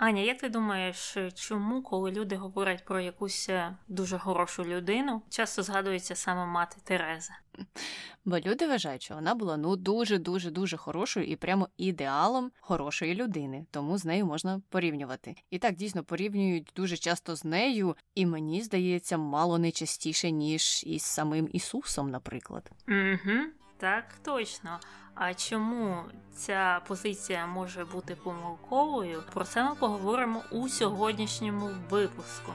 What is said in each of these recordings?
Аня, як ти думаєш, чому, коли люди говорять про якусь е, дуже хорошу людину, часто згадується саме мати Тереза? Бо люди вважають, що вона була ну дуже дуже дуже хорошою і прямо ідеалом хорошої людини, тому з нею можна порівнювати. І так дійсно порівнюють дуже часто з нею, і мені здається, мало не частіше ніж із самим Ісусом, наприклад. Угу, Так, точно. А чому ця позиція може бути помилковою? Про це ми поговоримо у сьогоднішньому випуску.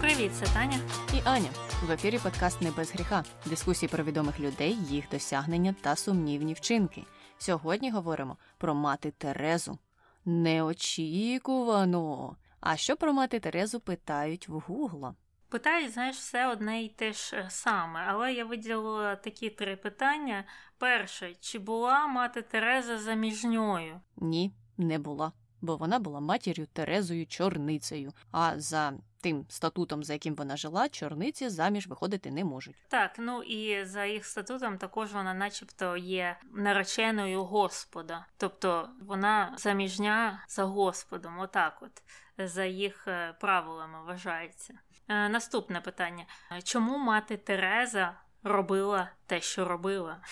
Привіт, це Таня і Аня. В ефірі подкаст не без гріха. Дискусії про відомих людей, їх досягнення та сумнівні вчинки. Сьогодні говоримо про мати Терезу. Неочікувано. А що про мати Терезу питають в Гугла? Питають, знаєш, все одне і те ж саме, але я виділила такі три питання. Перше, чи була мати Тереза заміжньою? Ні, не була, бо вона була матір'ю Терезою Чорницею. А за тим статутом, за яким вона жила, чорниці заміж виходити не можуть. Так, ну і за їх статутом також вона, начебто, є нареченою Господа, тобто вона заміжня за Господом, отак, от за їх е, правилами вважається. Е, наступне питання: чому мати Тереза робила те, що робила?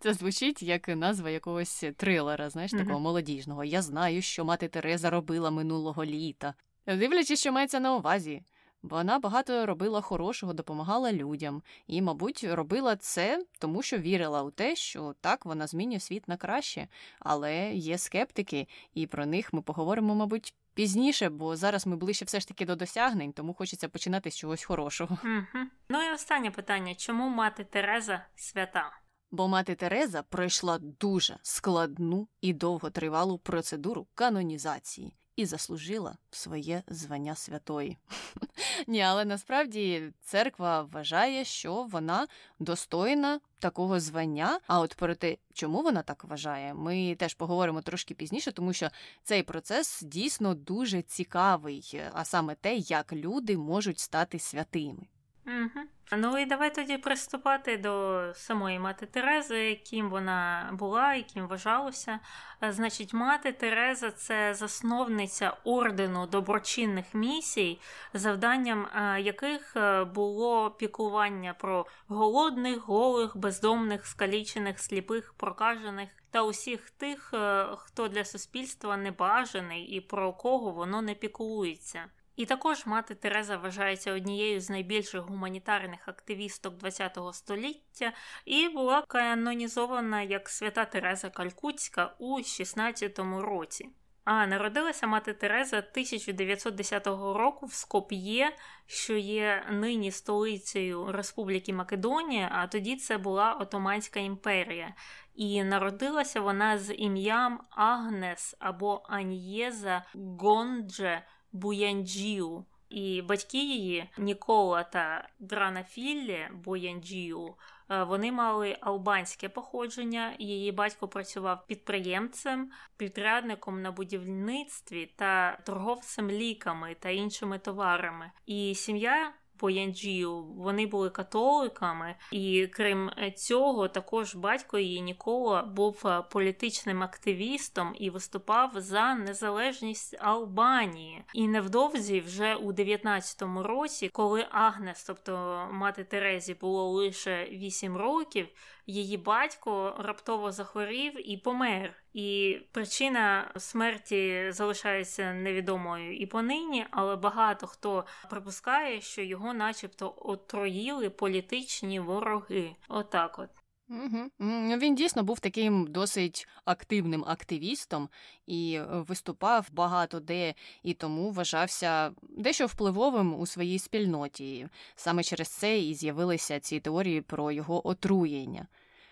Це звучить як назва якогось трилера, знаєш, такого молодіжного. Я знаю, що мати Тереза робила минулого літа. Дивлячись, що мається на увазі. Вона багато робила хорошого, допомагала людям, і, мабуть, робила це, тому що вірила у те, що так вона змінює світ на краще. Але є скептики, і про них ми поговоримо, мабуть, пізніше, бо зараз ми ближче все ж таки до досягнень, тому хочеться починати з чогось хорошого. Угу. Ну і останнє питання: чому мати Тереза свята? Бо мати Тереза пройшла дуже складну і довготривалу процедуру канонізації і заслужила своє звання святої. Ні, але насправді церква вважає, що вона достойна такого звання. А от про те, чому вона так вважає, ми теж поговоримо трошки пізніше, тому що цей процес дійсно дуже цікавий, а саме те, як люди можуть стати святими. Угу. Ну і давай тоді приступати до самої мати Терези, ким вона була і ким вважалося. Е, значить, мати Тереза це засновниця ордену доброчинних місій, завданням е, яких е, було піклування про голодних, голих, бездомних, скалічених, сліпих, прокажених та усіх тих, хто для суспільства небажаний і про кого воно не піклується. І також мати Тереза вважається однією з найбільших гуманітарних активісток ХХ століття і була канонізована як свята Тереза Калькутська у 16 році. А народилася мати Тереза 1910 року в Скоп'є, що є нині столицею Республіки Македонія, а тоді це була Отоманська імперія. І народилася вона з ім'ям Агнес або Аньєза Гондже Буянджіу. І батьки її Нікола та Дранафіллі Буянджіу, е, вони мали албанське походження. Її батько працював підприємцем, підрядником на будівництві та торговцем ліками та іншими товарами. І сім'я по Янджію. Вони були католиками, і крім цього, також батько її Нікола був е, політичним активістом і виступав за незалежність Албанії. І невдовзі, вже у 19-му році, коли Агнес, тобто мати Терезі, було лише 8 років, її батько раптово захворів і помер. І причина смерті залишається невідомою і понині, але багато хто припускає, що його, начебто, отруїли політичні вороги. Отак, от. Угу. Він дійсно був таким досить активним активістом і виступав багато де і тому вважався дещо впливовим у своїй спільноті. Саме через це і з'явилися ці теорії про його отруєння.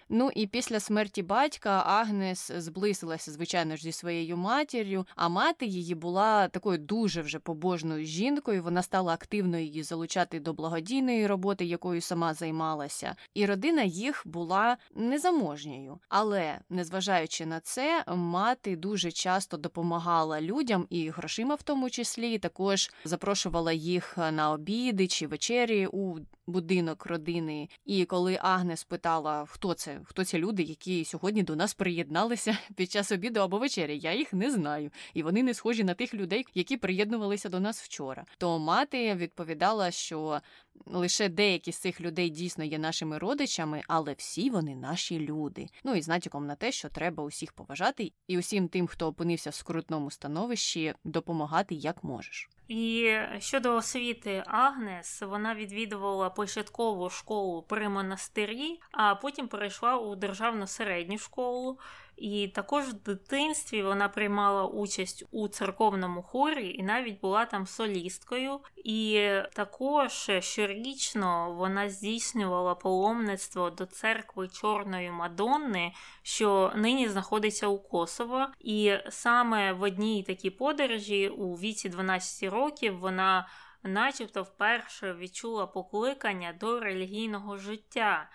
Ну і після смерті батька Агнес зблизилася, звичайно ж, зі своєю матір'ю, а мати її була такою дуже вже побожною жінкою. Вона стала активно її залучати до благодійної роботи, якою сама займалася. І родина їх була незаможньою. Але незважаючи на це, мати дуже часто допомагала людям і грошима, в тому числі також запрошувала їх на обіди чи вечері у будинок родини. І коли Агнес питала, хто це, хто ці люди, які сьогодні до нас приєдналися під час обіду або вечері, я їх не знаю, і вони не схожі на тих людей, які приєднувалися до нас вчора. То мати відповідала, що лише деякі з цих людей дійсно є нашими родичами, але всі вони наші люди. Ну і з натяком на те, що треба усіх поважати, і усім тим, хто опинився в скрутному становищі, допомагати як можеш. І щодо освіти Агнес, вона відвідувала початкову школу при монастирі, а потім перейшла у державну середню школу. І також в дитинстві вона приймала участь у церковному хорі і навіть була там солісткою. І також щорічно вона здійснювала паломництво до церкви Чорної Мадонни, що нині знаходиться у Косово. І саме в одній такій подорожі у віці 12 років вона. Начебто вперше відчула покликання до релігійного життя.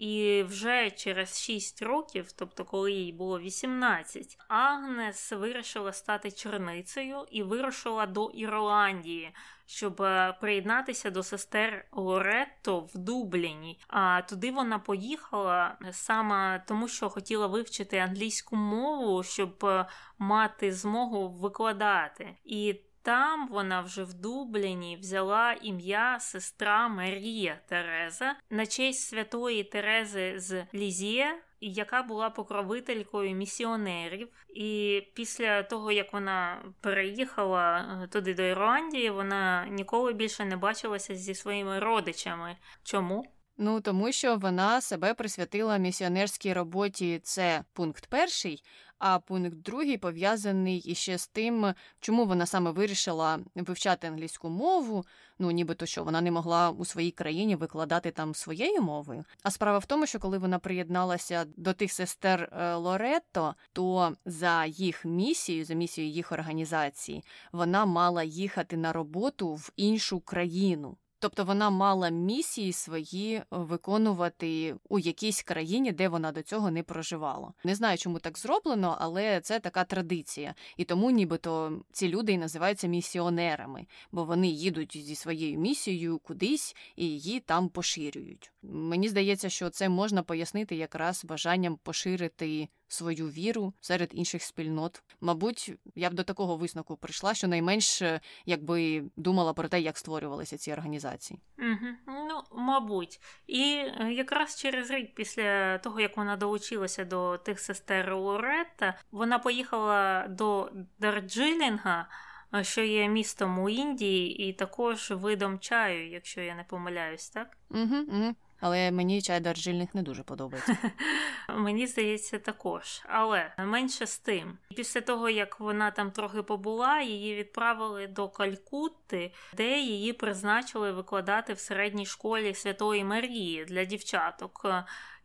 І вже через 6 років, тобто коли їй було 18, Агнес вирішила стати черницею і вирушила до Ірландії, щоб е, приєднатися до сестер Лоретто в Дубліні. А туди вона поїхала саме тому, що хотіла вивчити англійську мову, щоб е, мати змогу викладати. І там вона вже в Дубліні взяла ім'я сестра Марія Тереза на честь святої Терези з Лізія, яка була покровителькою місіонерів. І після того, як вона переїхала е, туди до Ірландії, вона ніколи більше не бачилася зі своїми родичами. Чому? Ну тому що вона себе присвятила місіонерській роботі. Це пункт перший. А пункт другий пов'язаний іще з тим, чому вона саме вирішила вивчати англійську мову. Ну, нібито що вона не могла у своїй країні викладати там своєю мовою. А справа в тому, що коли вона приєдналася до тих сестер е, Лоретто, то за їх місією, за місією їх організації, вона мала їхати на роботу в іншу країну. Тобто вона мала місії свої е, виконувати у якійсь країні, де вона до цього не проживала. Не знаю, чому так зроблено, але це така традиція. І тому, нібито, ці люди і називаються місіонерами, бо вони їдуть зі своєю місією кудись і її там поширюють. Мені здається, що це можна пояснити якраз бажанням поширити свою віру серед інших спільнот. Мабуть, я б до такого висновку прийшла, що найменш якби думала про те, як створювалися ці організації. Угу. Ну, мабуть, і е, якраз через рік після того, як вона долучилася до тих сестер Лоретта, вона поїхала до Дарджилінга. Е, що є містом у Індії, і також видом чаю, якщо я не помиляюсь, так? Угу, угу. Але мені чай дарджильник не дуже подобається. Мені здається, також. Але менше з тим. Після того, як вона там трохи побула, її відправили до Калькутти, де її призначили викладати в середній школі Святої Марії для дівчаток.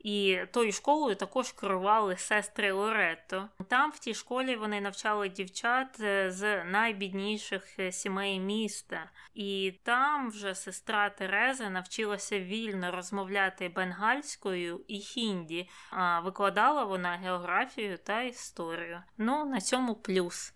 І тою школою також керували сестри Лоретто. Там в тій школі вони навчали дівчат е, з найбідніших е, сімей міста. І там вже сестра Тереза навчилася вільно розмовляти бенгальською і хінді, а викладала вона географію та історію. Ну, на цьому плюс.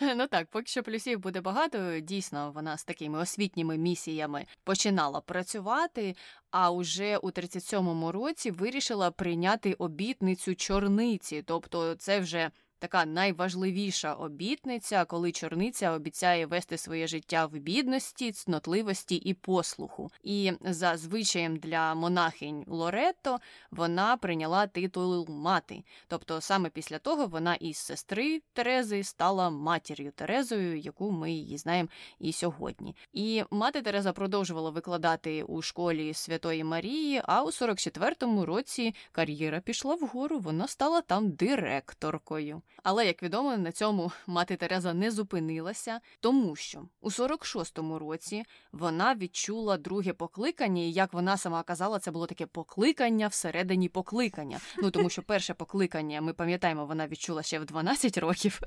Ну так, поки що плюсів буде багато. Дійсно, вона з такими освітніми місіями починала працювати, а уже у 37-му році вирішила прийняти обітницю чорниці, тобто це вже така найважливіша обітниця, коли чорниця обіцяє вести своє життя в бідності, цнотливості і послуху. І за звичаєм для монахинь Лоретто вона прийняла титул мати. Тобто саме після того вона із сестри Терези стала матір'ю Терезою, яку ми її знаємо і сьогодні. І мати Тереза продовжувала викладати у школі Святої Марії, а у 44-му році кар'єра пішла вгору, вона стала там директоркою. Але як відомо, на цьому мати Тереза не зупинилася, тому що у 46-му році вона відчула друге покликання, і як вона сама казала, це було таке покликання всередині покликання. Ну тому що перше покликання, ми пам'ятаємо, вона відчула ще в 12 років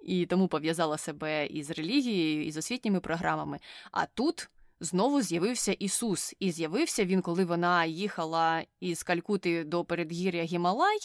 і тому пов'язала себе із релігією, і з освітніми програмами. А тут знову з'явився Ісус, і з'явився він, коли вона їхала із Калькути до передгір'я Гімалай,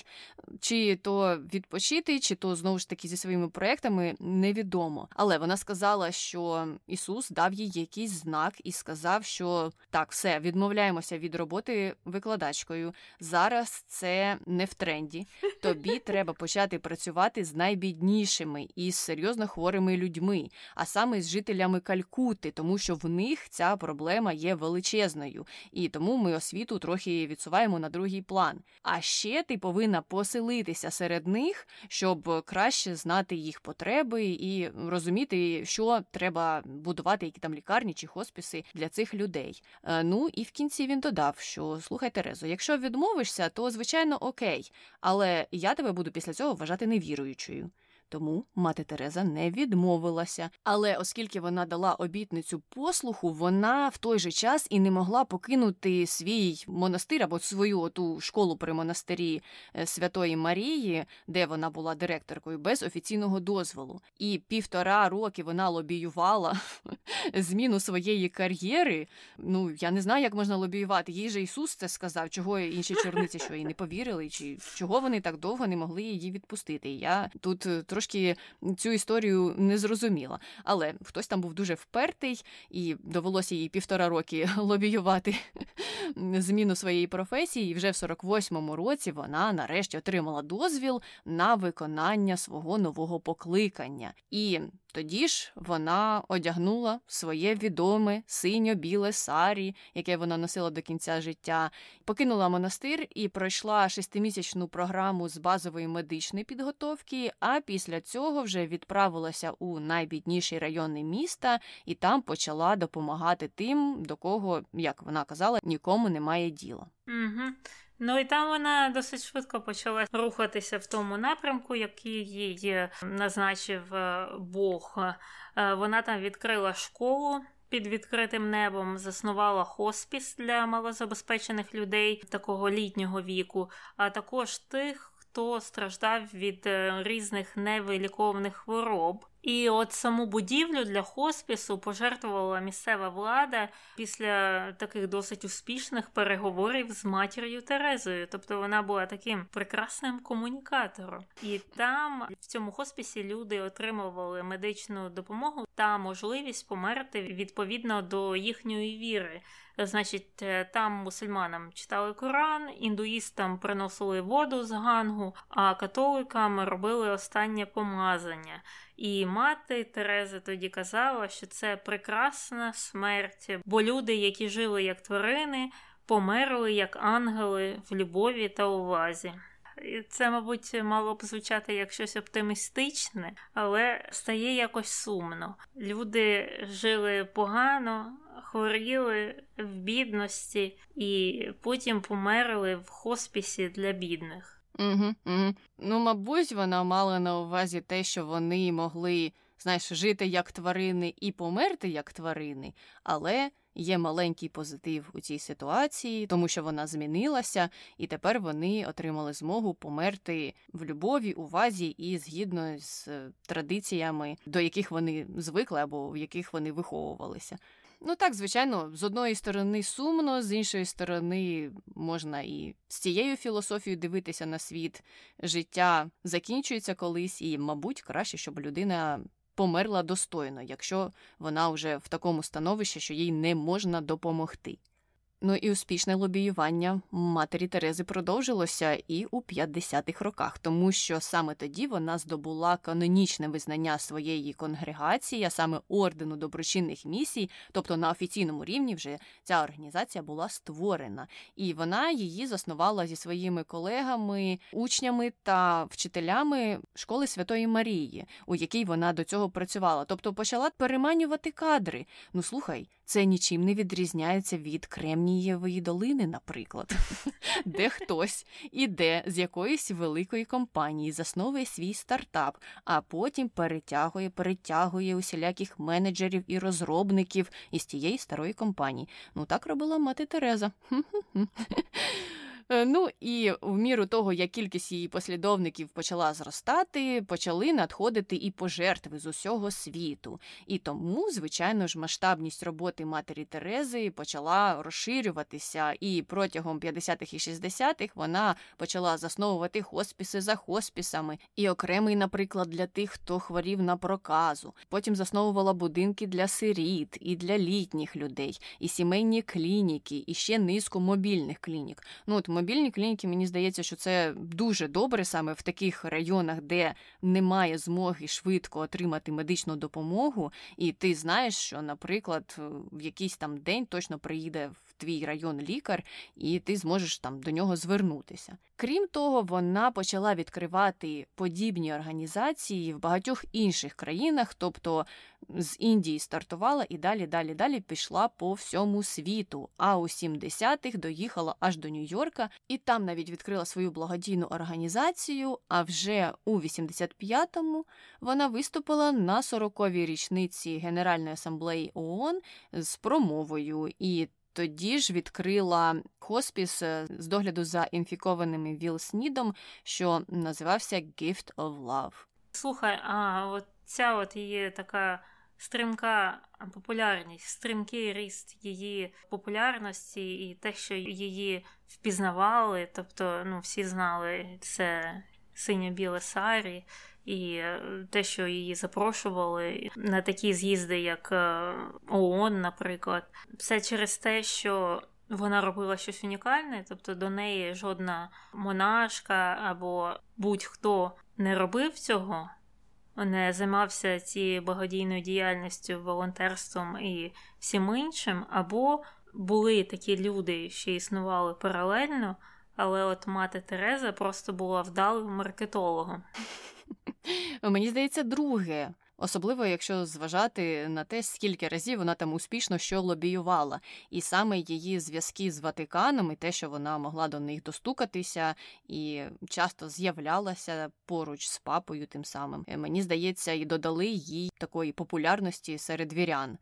чи то відпочити, чи то знову ж таки зі своїми проектами невідомо. Але вона сказала, що Ісус дав їй якийсь знак і сказав, що так, все, відмовляємося від роботи викладачкою. Зараз це не в тренді. Тобі треба почати працювати з найбіднішими і з серйозно хворими людьми, а саме з жителями Калькути, тому що в них ця ця проблема є величезною, і тому ми освіту трохи відсуваємо на другий план. А ще ти повинна поселитися серед них, щоб краще знати їх потреби і розуміти, що треба будувати, які там лікарні чи хосписи для цих людей. Е, ну і в кінці він додав, що слухай, Терезо, якщо відмовишся, то звичайно окей, але я тебе буду після цього вважати невіруючою. Тому мати Тереза не відмовилася. Але оскільки вона дала обітницю послуху, вона в той же час і не могла покинути свій монастир або свою ту школу при монастирі е, Святої Марії, де вона була директоркою, без офіційного дозволу. І півтора роки вона лобіювала зміну своєї кар'єри. Ну я не знаю, як можна лобіювати. Їй же Ісус це сказав, чого інші чорниці, що їй не повірили, чи чого вони так довго не могли її відпустити. Я тут е, трошки цю історію не зрозуміла. Але хтось там був дуже впертий, і довелося їй півтора роки лобіювати зміну своєї професії. І вже в 48-му році вона нарешті отримала дозвіл на виконання свого нового покликання. І тоді ж вона одягнула своє відоме синьо-біле сарі, яке вона носила до кінця життя, покинула монастир і пройшла шестимісячну програму з базової медичної підготовки. А після цього вже відправилася у найбідніший райони міста і там почала допомагати тим, до кого, як вона казала, нікому немає діла. Угу. Ну і там вона досить швидко почала рухатися в тому напрямку, який їй назначив е, Бог. Е, вона там відкрила школу. Під відкритим небом заснувала хоспіс для малозабезпечених людей такого літнього віку, а також тих, хто страждав від е, різних невиліковних хвороб. І от саму будівлю для хоспісу пожертвувала місцева влада після таких досить успішних переговорів з матір'ю Терезою. Тобто вона була таким прекрасним комунікатором. І там в цьому хоспісі люди отримували медичну допомогу та можливість померти відповідно до їхньої віри. Значить, е, там мусульманам читали Коран, індуїстам приносили воду з гангу, а католикам робили останнє помазання. І мати Терези тоді казала, що це прекрасна смерть, бо люди, які жили як тварини, померли як ангели в любові та увазі. Це, мабуть, мало б звучати як щось оптимістичне, але стає якось сумно. Люди жили погано, хворіли в бідності і потім померли в хоспісі для бідних. Угу, угу. Ну, мабуть, вона мала на увазі те, що вони могли, знаєш, жити як тварини і померти як тварини, але є маленький позитив у цій ситуації, тому що вона змінилася, і тепер вони отримали змогу померти в любові, увазі і згідно з е, традиціями, до яких вони звикли або в яких вони виховувалися. Ну так, звичайно, з одної сторони сумно, з іншої сторони, можна і з цією філософією дивитися на світ. Життя закінчується колись, і, мабуть, краще, щоб людина померла достойно, якщо вона вже в такому становищі, що їй не можна допомогти. Ну і успішне лобіювання матері Терези продовжилося і у 50-х роках, тому що саме тоді вона здобула канонічне визнання своєї конгрегації, а саме ордену доброчинних місій, тобто на офіційному рівні вже ця організація була створена, і вона її заснувала зі своїми колегами, учнями та вчителями школи Святої Марії, у якій вона до цього працювала. Тобто почала переманювати кадри. Ну слухай, Це нічим не відрізняється від Кремнієвої долини, наприклад, де хтось іде з якоїсь великої компанії, засновує свій стартап, а потім перетягує, перетягує усіляких менеджерів і розробників із тієї старої компанії. Ну так робила мати Тереза. Е, ну і в міру того, як кількість її послідовників почала зростати, почали надходити і пожертви з усього світу. І тому, звичайно ж, масштабність роботи матері Терези почала розширюватися, і протягом 50-х і 60-х вона почала засновувати хоспіси за хоспісами, і окремий, наприклад, для тих, хто хворів на проказу. Потім засновувала будинки для сиріт і для літніх людей, і сімейні клініки, і ще низку мобільних клінік. Ну от мобільні клініки, мені здається, що це дуже добре саме в таких районах, де немає змоги швидко отримати медичну допомогу, і ти знаєш, що, наприклад, в якийсь там день точно приїде твій район лікар, і ти зможеш там до нього звернутися. Крім того, вона почала відкривати подібні організації в багатьох інших країнах, тобто з Індії стартувала і далі, далі, далі пішла по всьому світу. А у 70-х доїхала аж до Нью-Йорка, і там навіть відкрила свою благодійну організацію. А вже у 85-му вона виступила на 40-й річниці Генеральної асамблеї ООН з промовою. і тоді ж відкрила хоспіс е, з догляду за інфікованими Вілснідом, що називався Gift of Love. Слухай, а от ця от її така стрімка популярність, стрімкий ріст її популярності і те, що її впізнавали, тобто ну, всі знали це синьо-біле сарі. І е, те, що її запрошували на такі з'їзди, як е, ООН, наприклад, все через те, що вона робила щось унікальне, тобто до неї жодна монашка або будь-хто не робив цього, не займався цією благодійною діяльністю, волонтерством і всім іншим, або були такі люди, що існували паралельно, але от мати Тереза просто була вдалим маркетологом. Мені здається, друге. Особливо, якщо зважати на те, скільки разів вона там успішно що лобіювала, і саме її зв'язки з Ватиканом, і те, що вона могла до них достукатися і часто з'являлася поруч з папою, тим самим мені здається, і додали їй такої популярності серед вірян.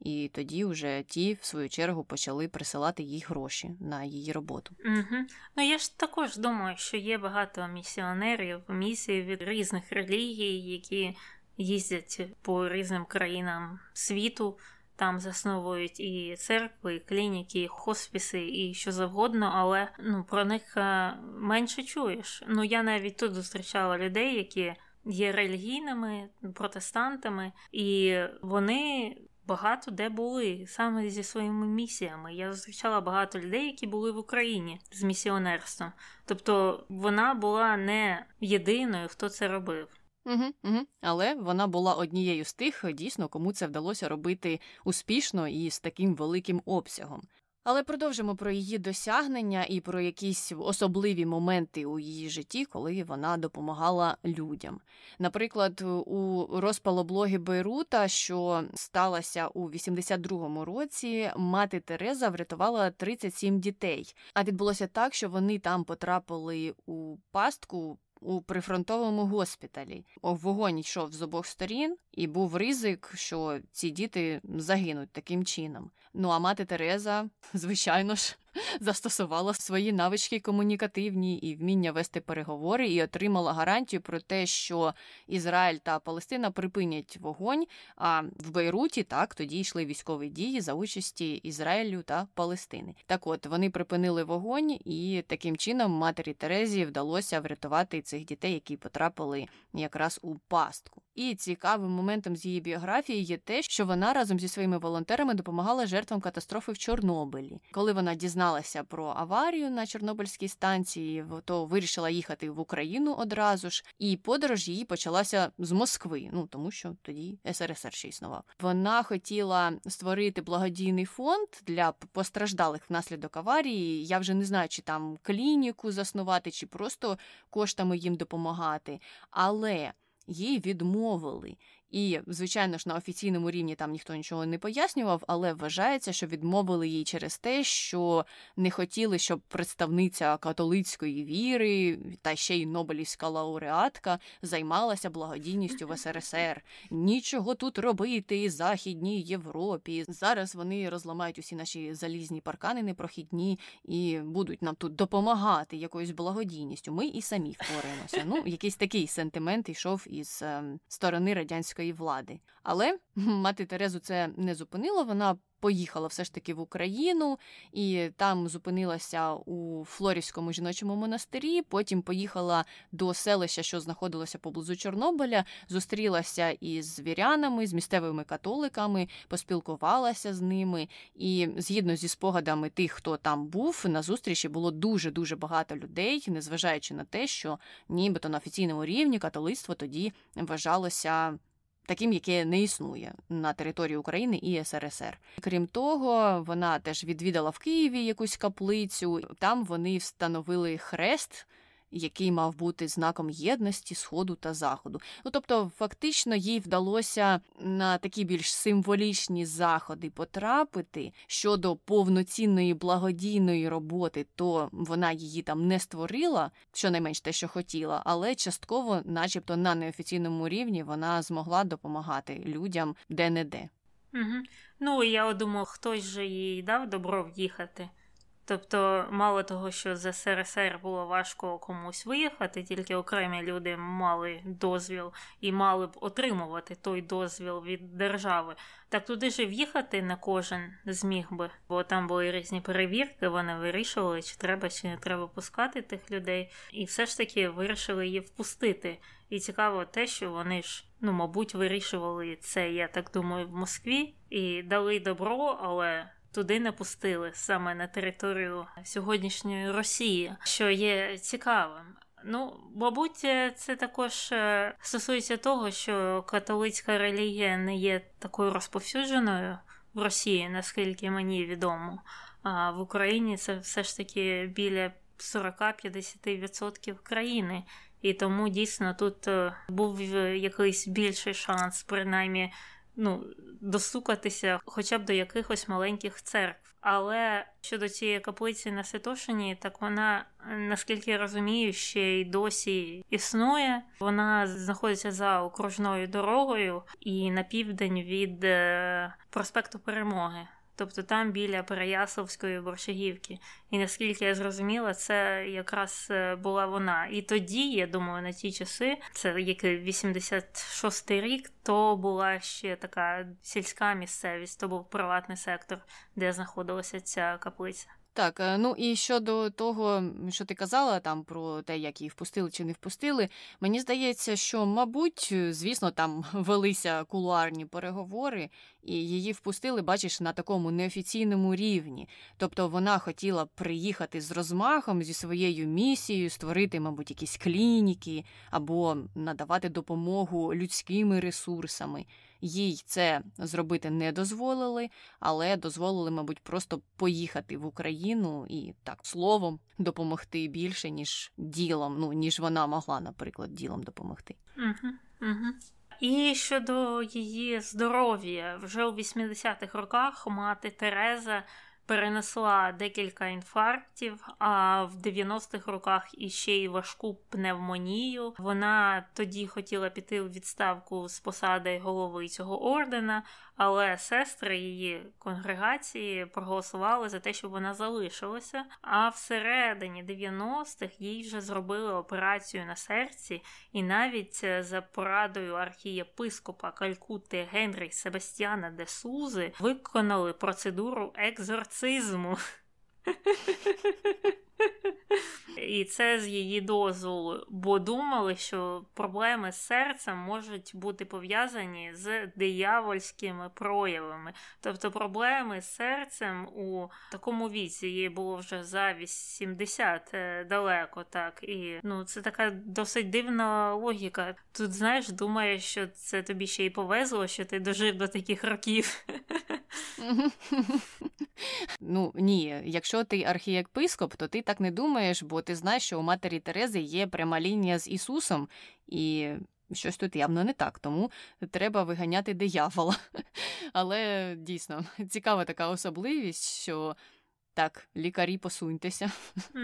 І тоді вже ті, в свою чергу, почали присилати їй гроші на її роботу. Угу. Ну я ж також думаю, що є багато місіонерів, місій від різних релігій, які їздять по різним країнам світу. Там засновують і церкви, і клініки, і хоспіси, і що завгодно, але ну про них е, менше чуєш. Ну я навіть тут зустрічала людей, які є релігійними протестантами, і вони багато де були саме зі своїми місіями. Я зустрічала багато людей, які були в Україні з місіонерством. Тобто вона була не єдиною, хто це робив. Угу, угу. Але вона була однією з тих, дійсно, кому це вдалося робити успішно і з таким великим обсягом. Але продовжимо про її досягнення і про якісь особливі моменти у її житті, коли вона допомагала людям. Наприклад, у розпалоблогі Бейрута, що сталося у 82-му році, мати Тереза врятувала 37 дітей. А відбулося так, що вони там потрапили у пастку у прифронтовому госпіталі. Вогонь йшов з обох сторін, і був ризик, що ці діти загинуть таким чином. Ну а мати Тереза, звичайно ж, застосувала свої навички комунікативні і вміння вести переговори, і отримала гарантію про те, що Ізраїль та Палестина припинять вогонь. А в Бейруті так тоді йшли військові дії за участі Ізраїлю та Палестини. Так, от вони припинили вогонь, і таким чином матері Терезі вдалося врятувати цих дітей, які потрапили якраз у пастку. І цікавим моментом з її біографії є те, що вона разом зі своїми волонтерами допомагала жертвам катастрофи в Чорнобилі. Коли вона дізналася про аварію на Чорнобильській станції, то вирішила їхати в Україну одразу ж, і подорож її почалася з Москви. Ну тому що тоді СРСР ще існував. Вона хотіла створити благодійний фонд для постраждалих внаслідок аварії. Я вже не знаю, чи там клініку заснувати, чи просто коштами їм допомагати. Але їй відмовили. І, звичайно ж, на офіційному рівні там ніхто нічого не пояснював, але вважається, що відмовили їй через те, що не хотіли, щоб представниця католицької віри та ще й Нобелівська лауреатка займалася благодійністю в СРСР. Нічого тут робити Західній Європі. Зараз вони розламають усі наші залізні паркани непрохідні і будуть нам тут допомагати якоюсь благодійністю. Ми і самі впораємося. Ну, якийсь такий сентимент йшов із е, сторони радянської влади. Але мати Терезу це не зупинило. Вона поїхала все ж таки в Україну і там зупинилася у Флорівському жіночому монастирі. Потім поїхала до селища, що знаходилося поблизу Чорнобиля, зустрілася із вірянами, з місцевими католиками, поспілкувалася з ними. І згідно зі спогадами тих, хто там був, на зустрічі було дуже дуже багато людей, незважаючи на те, що нібито на офіційному рівні католицтво тоді вважалося таким, яке не існує на території України і СРСР. Крім того, вона теж відвідала в Києві якусь каплицю. Там вони встановили хрест який мав бути знаком єдності Сходу та Заходу. Ну тобто, фактично, їй вдалося на такі більш символічні заходи потрапити щодо повноцінної благодійної роботи, то вона її там не створила, щонайменш те, що хотіла, але частково, начебто, на неофіційному рівні вона змогла допомагати людям де-не-де. Угу. Ну я думаю, хтось же їй дав добро в'їхати. Тобто, мало того, що з СРСР було важко комусь виїхати, тільки окремі люди мали дозвіл і мали б отримувати той дозвіл від держави. Так туди ж в'їхати не кожен зміг би, бо там були різні перевірки, вони вирішували, чи треба, чи не треба пускати тих людей, і все ж таки вирішили її впустити. І цікаво те, що вони ж, ну, мабуть, вирішували це, я так думаю, в Москві і дали добро, але туди не пустили саме на територію сьогоднішньої Росії, що є цікавим. Ну, мабуть, це також е, стосується того, що католицька релігія не є такою розповсюдженою в Росії, наскільки мені відомо. А в Україні це все ж таки біля 40-50% країни. І тому дійсно тут е, був якийсь більший шанс, принаймні ну, достукатися хоча б до якихось маленьких церкв. Але щодо цієї каплиці на Святошині, так вона, наскільки я розумію, ще й досі існує. Вона знаходиться за окружною дорогою і на південь від е, проспекту Перемоги тобто там біля Переяславської борщагівки. І наскільки я зрозуміла, це якраз е, була вона. І тоді, я думаю, на ті часи, це як 86-й рік, то була ще така сільська місцевість, то був приватний сектор, де знаходилася ця каплиця. Так, е, ну і щодо того, що ти казала там про те, як її впустили чи не впустили, мені здається, що, мабуть, звісно, там велися кулуарні переговори, і її впустили, бачиш, на такому неофіційному рівні. Тобто вона хотіла приїхати з розмахом зі своєю місією, створити, мабуть, якісь клініки або надавати допомогу людськими ресурсами. Їй це зробити не дозволили, але дозволили, мабуть, просто поїхати в Україну і так словом допомогти більше, ніж ділом, ну ніж вона могла, наприклад, ділом допомогти. Угу, угу. І щодо її здоров'я, вже у 80-х роках мати Тереза перенесла декілька інфарктів, а в 90-х роках іще й важку пневмонію. Вона тоді хотіла піти у відставку з посади голови цього ордена, але сестри її конгрегації проголосували за те, щоб вона залишилася. А всередині 90-х їй вже зробили операцію на серці, і навіть е, за порадою архієпископа Калькутти Генрі Себастьяна де Сузи виконали процедуру екзорцизму. ツイズム І це з її дозволу, бо думали, що проблеми з серцем можуть бути пов'язані з диявольськими проявами. Тобто проблеми з серцем у такому віці їй було вже за 80 е, далеко, так. І ну, це така досить дивна логіка. Тут, знаєш, думаєш, що це тобі ще й повезло, що ти дожив до таких років. Ну ні, якщо ти архієпископ, то ти так не думаєш, бо ти знаєш, що у матері Терези є пряма лінія з Ісусом, і щось тут явно не так, тому треба виганяти диявола. Але дійсно цікава така особливість, що так, лікарі, посуньтеся.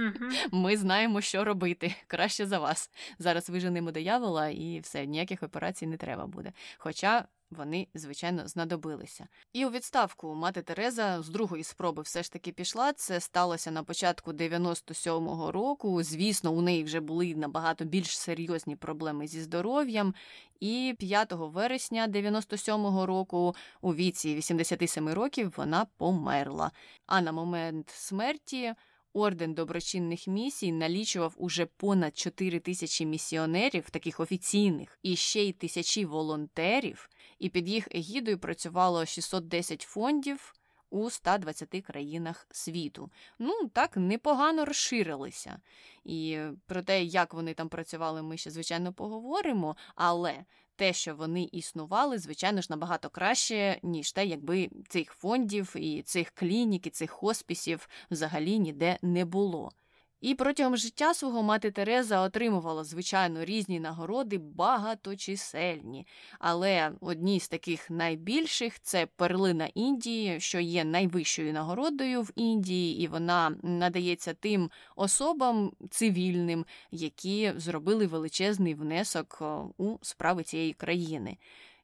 Ми знаємо, що робити. Краще за вас. Зараз виженемо диявола і все, ніяких операцій не треба буде. Хоча вони, звичайно, знадобилися. І у відставку мати Тереза з другої спроби все ж таки пішла. Це сталося на початку 97-го року. Звісно, у неї вже були набагато більш серйозні проблеми зі здоров'ям. І 5 вересня 97-го року, у віці 87 років, вона померла. А на момент смерті. Орден доброчинних місій налічував уже понад 4 тисячі місіонерів, таких офіційних, і ще й тисячі волонтерів, і під їх егідою працювало 610 фондів у 120 країнах світу. Ну так непогано розширилися. І про те, як вони там працювали, ми ще звичайно поговоримо. Але те, що вони існували, звичайно ж, набагато краще, ніж те, якби цих фондів і цих клінік, і цих хоспісів взагалі ніде не було. І протягом життя свого мати Тереза отримувала, звичайно, різні нагороди, багаточисельні. Але одні з таких найбільших це перлина Індії, що є найвищою нагородою в Індії, і вона надається тим особам цивільним, які зробили величезний внесок у справи цієї країни.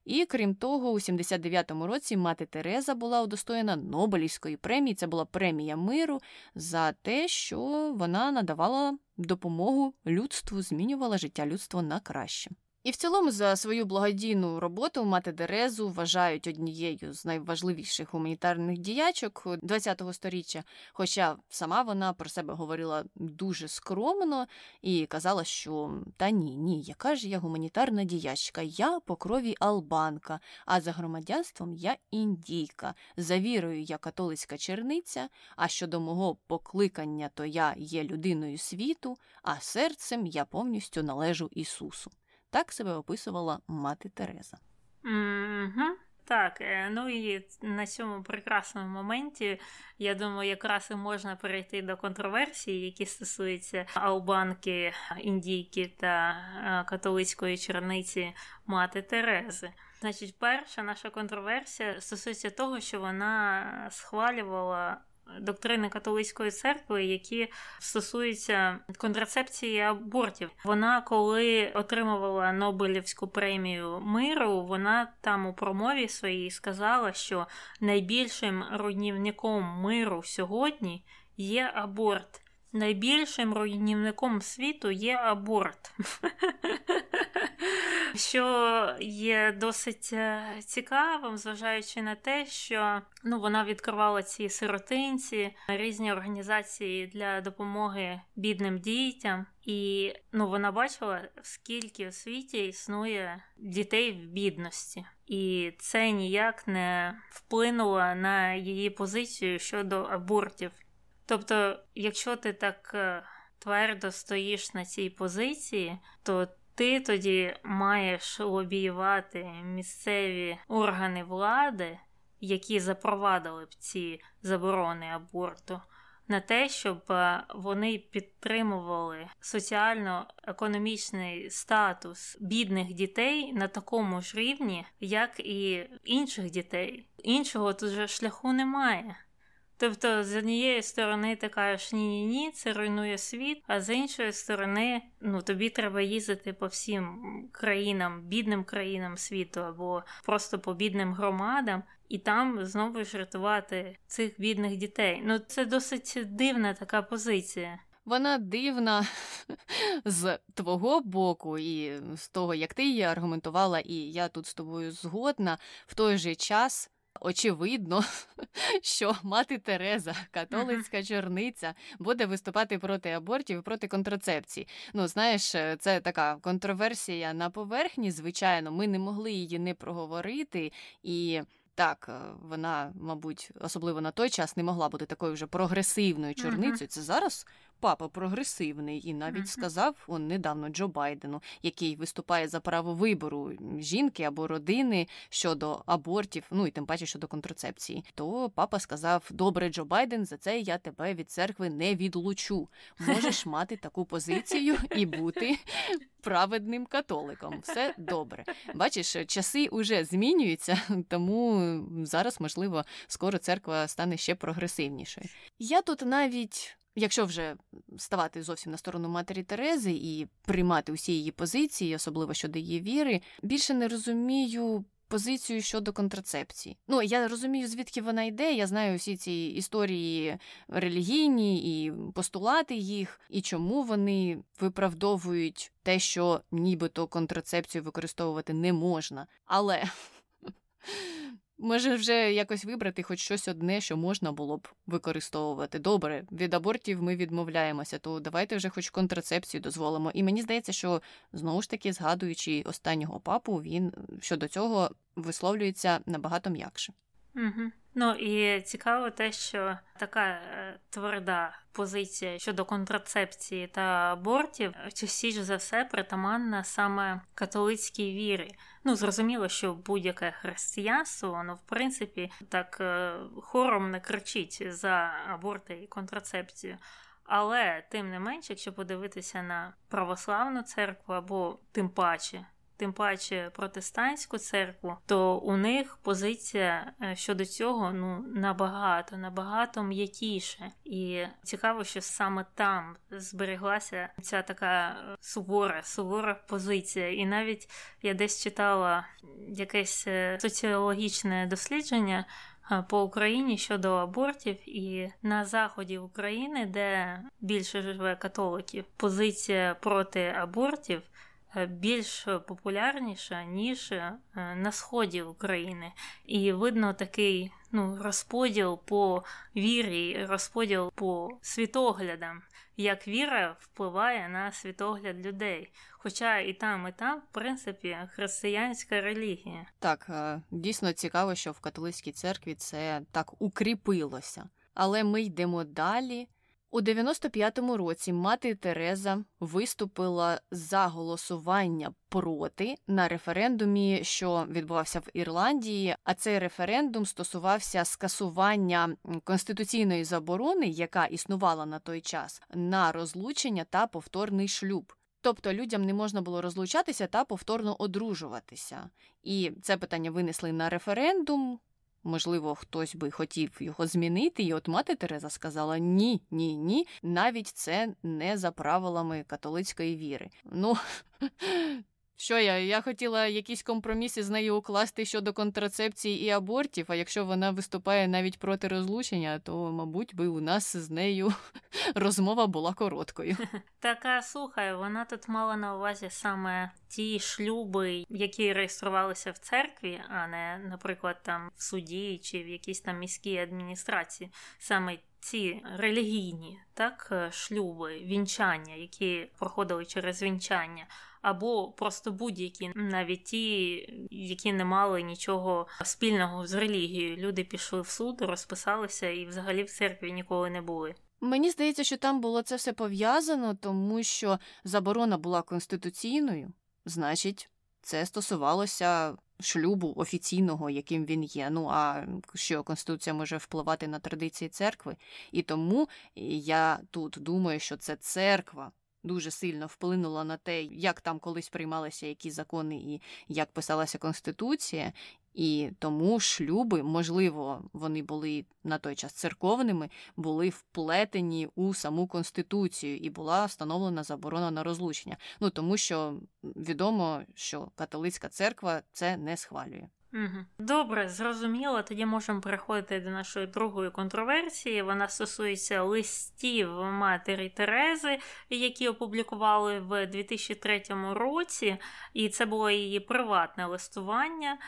І крім того, у 79-му році мати Тереза була удостоєна Нобелівської премії. Це була премія миру за те, що вона надавала допомогу людству, змінювала життя людства на краще. І в цілому за свою благодійну роботу мати Дерезу вважають однією з найважливіших гуманітарних діячок ХХ століття. Хоча сама вона про себе говорила дуже скромно і казала, що та ні, ні, яка ж я гуманітарна діячка, я по крові албанка, а за громадянством я індійка. За вірою я католицька черниця. А щодо мого покликання, то я є людиною світу, а серцем я повністю належу Ісусу. Так себе описувала мати Тереза. Угу. Так, е, ну і на цьому прекрасному моменті, я думаю, якраз і можна перейти до контроверсії, які стосуються албанки, індійки та е, католицької черниці мати Терези. Значить, перша наша контроверсія стосується того, що вона схвалювала доктрини католицької церкви, які стосуються контрацепції абортів. Вона, коли отримувала Нобелівську премію миру, вона там у промові своїй сказала, що найбільшим руйнівником миру сьогодні є аборт. Найбільшим руйнівником світу є аборт, що є досить е, цікавим, зважаючи на те, що ну, вона відкривала ці сиротинці, різні організації для допомоги бідним дітям, і ну, вона бачила, скільки у світі існує дітей в бідності, і це ніяк не вплинуло на її позицію щодо абортів. Тобто, якщо ти так е, твердо стоїш на цій позиції, то ти тоді маєш лобіювати місцеві органи влади, які запровадили б ці заборони аборту, на те, щоб е, вони підтримували соціально-економічний статус бідних дітей на такому ж рівні, як і інших дітей. Іншого тут же шляху немає. Тобто, з однієї сторони, ти кажеш ні-ні ні, це руйнує світ, а з іншої сторони, ну тобі треба їздити по всім країнам, бідним країнам світу або просто по бідним громадам, і там знову ж рятувати цих бідних дітей. Ну це досить дивна така позиція. Вона дивна з твого боку, і з того, як ти її аргументувала, і я тут з тобою згодна в той же час. Очевидно, що мати Тереза, католицька черниця, буде виступати проти абортів і проти контрацепції. Ну, знаєш, е, це така контроверсія на поверхні. Звичайно, ми не могли її не проговорити і. Так, е, вона, мабуть, особливо на той час не могла бути такою вже прогресивною чорницею. Це зараз папа прогресивний і навіть uh-huh. сказав он недавно Джо Байдену, який виступає за право вибору жінки або родини щодо абортів, ну і тим паче щодо контрацепції. То папа сказав: Добре, Джо Байден, за це я тебе від церкви не відлучу. Можеш мати таку позицію і бути праведним католиком. Все добре. Бачиш, часи уже змінюються, тому зараз, можливо, скоро церква стане ще прогресивнішою. Я тут навіть. Якщо вже ставати зовсім на сторону матері Терези і приймати усі її позиції, особливо щодо її віри, більше не розумію позицію щодо контрацепції. Ну я розумію, звідки вона йде. Я знаю всі ці історії релігійні і постулати їх, і чому вони виправдовують те, що нібито контрацепцію використовувати не можна. Але Може вже якось вибрати хоч щось одне, що можна було б використовувати. Добре, від абортів ми відмовляємося, то давайте вже хоч контрацепцію дозволимо. І мені здається, що знову ж таки, згадуючи останнього папу, він щодо цього висловлюється набагато м'якше. Угу. Ну і цікаво те, що така е, тверда позиція щодо контрацепції та абортів частіше за все притаманна саме католицькій вірі. Ну, зрозуміло, що будь-яке християнство, воно в принципі так е, хором не кричить за аборти і контрацепцію. Але тим не менше, якщо подивитися на православну церкву або тим паче тим паче протестантську церкву, то у них позиція е, щодо цього ну набагато, набагато м'якіше. І цікаво, що саме там збереглася ця така е, сувора, сувора позиція. І навіть я десь читала якесь е, соціологічне дослідження. По Україні щодо абортів, і на заході України, де більше живе католиків, позиція проти абортів більш популярніша, ніж е, на сході України. І видно такий ну, розподіл по вірі, розподіл по світоглядам, як віра впливає на світогляд людей. Хоча і там, і там, в принципі, християнська релігія. Так, е, дійсно цікаво, що в католицькій церкві це так укріпилося. Але ми йдемо далі. У 95-му році мати Тереза виступила за голосування проти на референдумі, що відбувався в Ірландії. А цей референдум стосувався скасування конституційної заборони, яка існувала на той час, на розлучення та повторний шлюб. Тобто людям не можна було розлучатися та повторно одружуватися. І це питання винесли на референдум. Можливо, хтось би хотів його змінити, і от мати Тереза сказала ні, ні, ні, навіть це не за правилами католицької віри. Ну Що я? Я хотіла якісь компроміси з нею укласти щодо контрацепції і абортів, а якщо вона виступає навіть проти розлучення, то, мабуть, би у нас з нею розмова була короткою. Така слухай, вона тут мала на увазі саме ті шлюби, які реєструвалися в церкві, а не, наприклад, там в суді чи в якійсь там міській адміністрації. Саме ці релігійні так, шлюби, вінчання, які проходили через вінчання або просто будь-які, навіть ті, які не мали нічого спільного з релігією. Люди пішли в суд, розписалися і взагалі в церкві ніколи не були. Мені здається, що там було це все пов'язано, тому що заборона була конституційною, значить, це стосувалося шлюбу офіційного, яким він є. Ну а що конституція може впливати на традиції церкви, і тому я тут думаю, що це церква дуже сильно вплинула на те, як там колись приймалися які закони і як писалася конституція. І тому шлюби, можливо, вони були на той час церковними, були вплетені у саму конституцію, і була встановлена заборона на розлучення. Ну тому що відомо, що католицька церква це не схвалює. Добре, зрозуміло. Тоді можемо переходити до нашої другої контроверсії. Вона стосується листів матері Терези, які опублікували в 2003 році, і це було її приватне листування.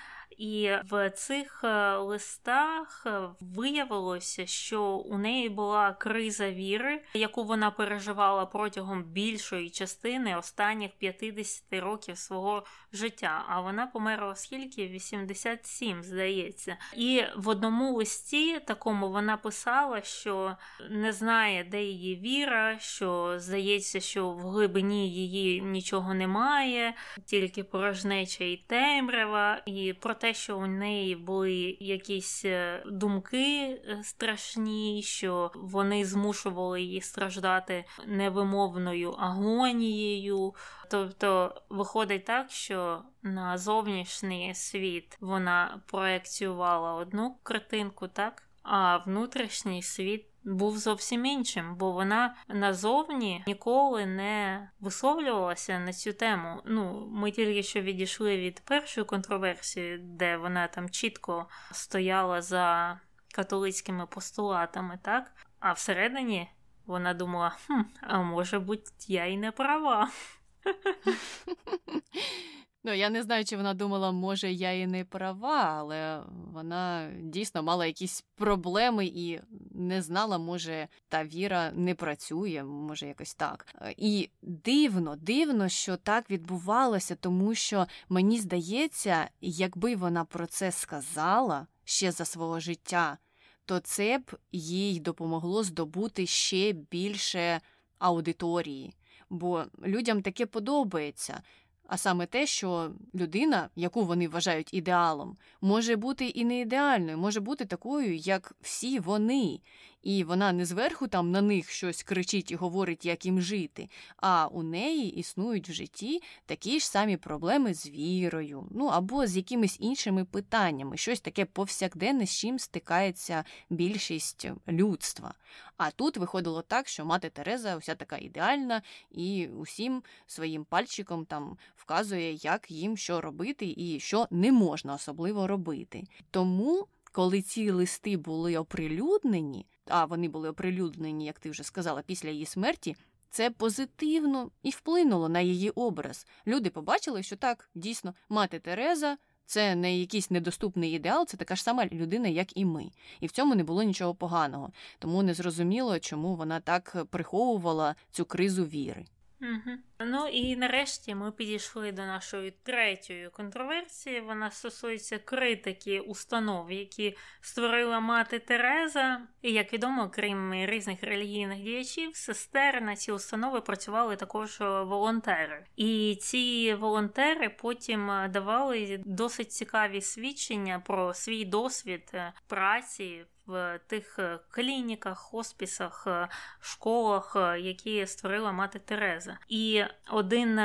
І в цих е, листах е, виявилося, що у неї була криза віри, яку вона переживала протягом більшої частини останніх 50 років свого життя. А вона померла скільки? В 77, здається. І в одному листі такому вона писала, що не знає, де її віра, що здається, що в глибині її нічого немає, тільки порожнеча і темрява, і про те, що у неї були якісь е, думки е, страшні, що вони змушували її страждати невимовною агонією. Тобто виходить так, що на зовнішній світ вона проекціювала одну картинку, так? А внутрішній світ був зовсім іншим, бо вона назовні ніколи не висловлювалася на цю тему. Ну, ми тільки що відійшли від першої контроверсії, де вона там чітко стояла за католицькими постулатами, так? А всередині вона думала, хм, а може бути, я й не права. Ну, я не знаю, чи вона думала, може, я і не права, але вона дійсно мала якісь проблеми і не знала, може, та віра не працює, може, якось так. І дивно, дивно, що так відбувалося, тому що мені здається, якби вона про це сказала ще за свого життя, то це б їй допомогло здобути ще більше аудиторії бо людям таке подобається. А саме те, що людина, яку вони вважають ідеалом, може бути і не ідеальною, може бути такою, як всі вони і вона не зверху там на них щось кричить і говорить, як їм жити, а у неї існують в житті такі ж самі проблеми з вірою, ну або з якимись іншими питаннями, щось таке повсякденне, з чим стикається більшість людства. А тут виходило так, що мати Тереза вся така ідеальна і усім своїм пальчиком там вказує, як їм що робити і що не можна особливо робити. Тому. Коли ці листи були оприлюднені, а вони були оприлюднені, як ти вже сказала, після її смерті, це позитивно і вплинуло на її образ. Люди побачили, що так, дійсно, мати Тереза. Це не якийсь недоступний ідеал, це така ж сама людина, як і ми. І в цьому не було нічого поганого. Тому не зрозуміло, чому вона так приховувала цю кризу віри. Угу. Ну і нарешті ми підійшли до нашої третьої контроверсії. Вона стосується критики установ, які створила мати Тереза. І як відомо, крім різних релігійних діячів, сестер на ці установи працювали також волонтери. І ці волонтери потім давали досить цікаві свідчення про свій досвід праці в тих е, клініках, хоспісах, е, школах, е, які створила мати Тереза. І один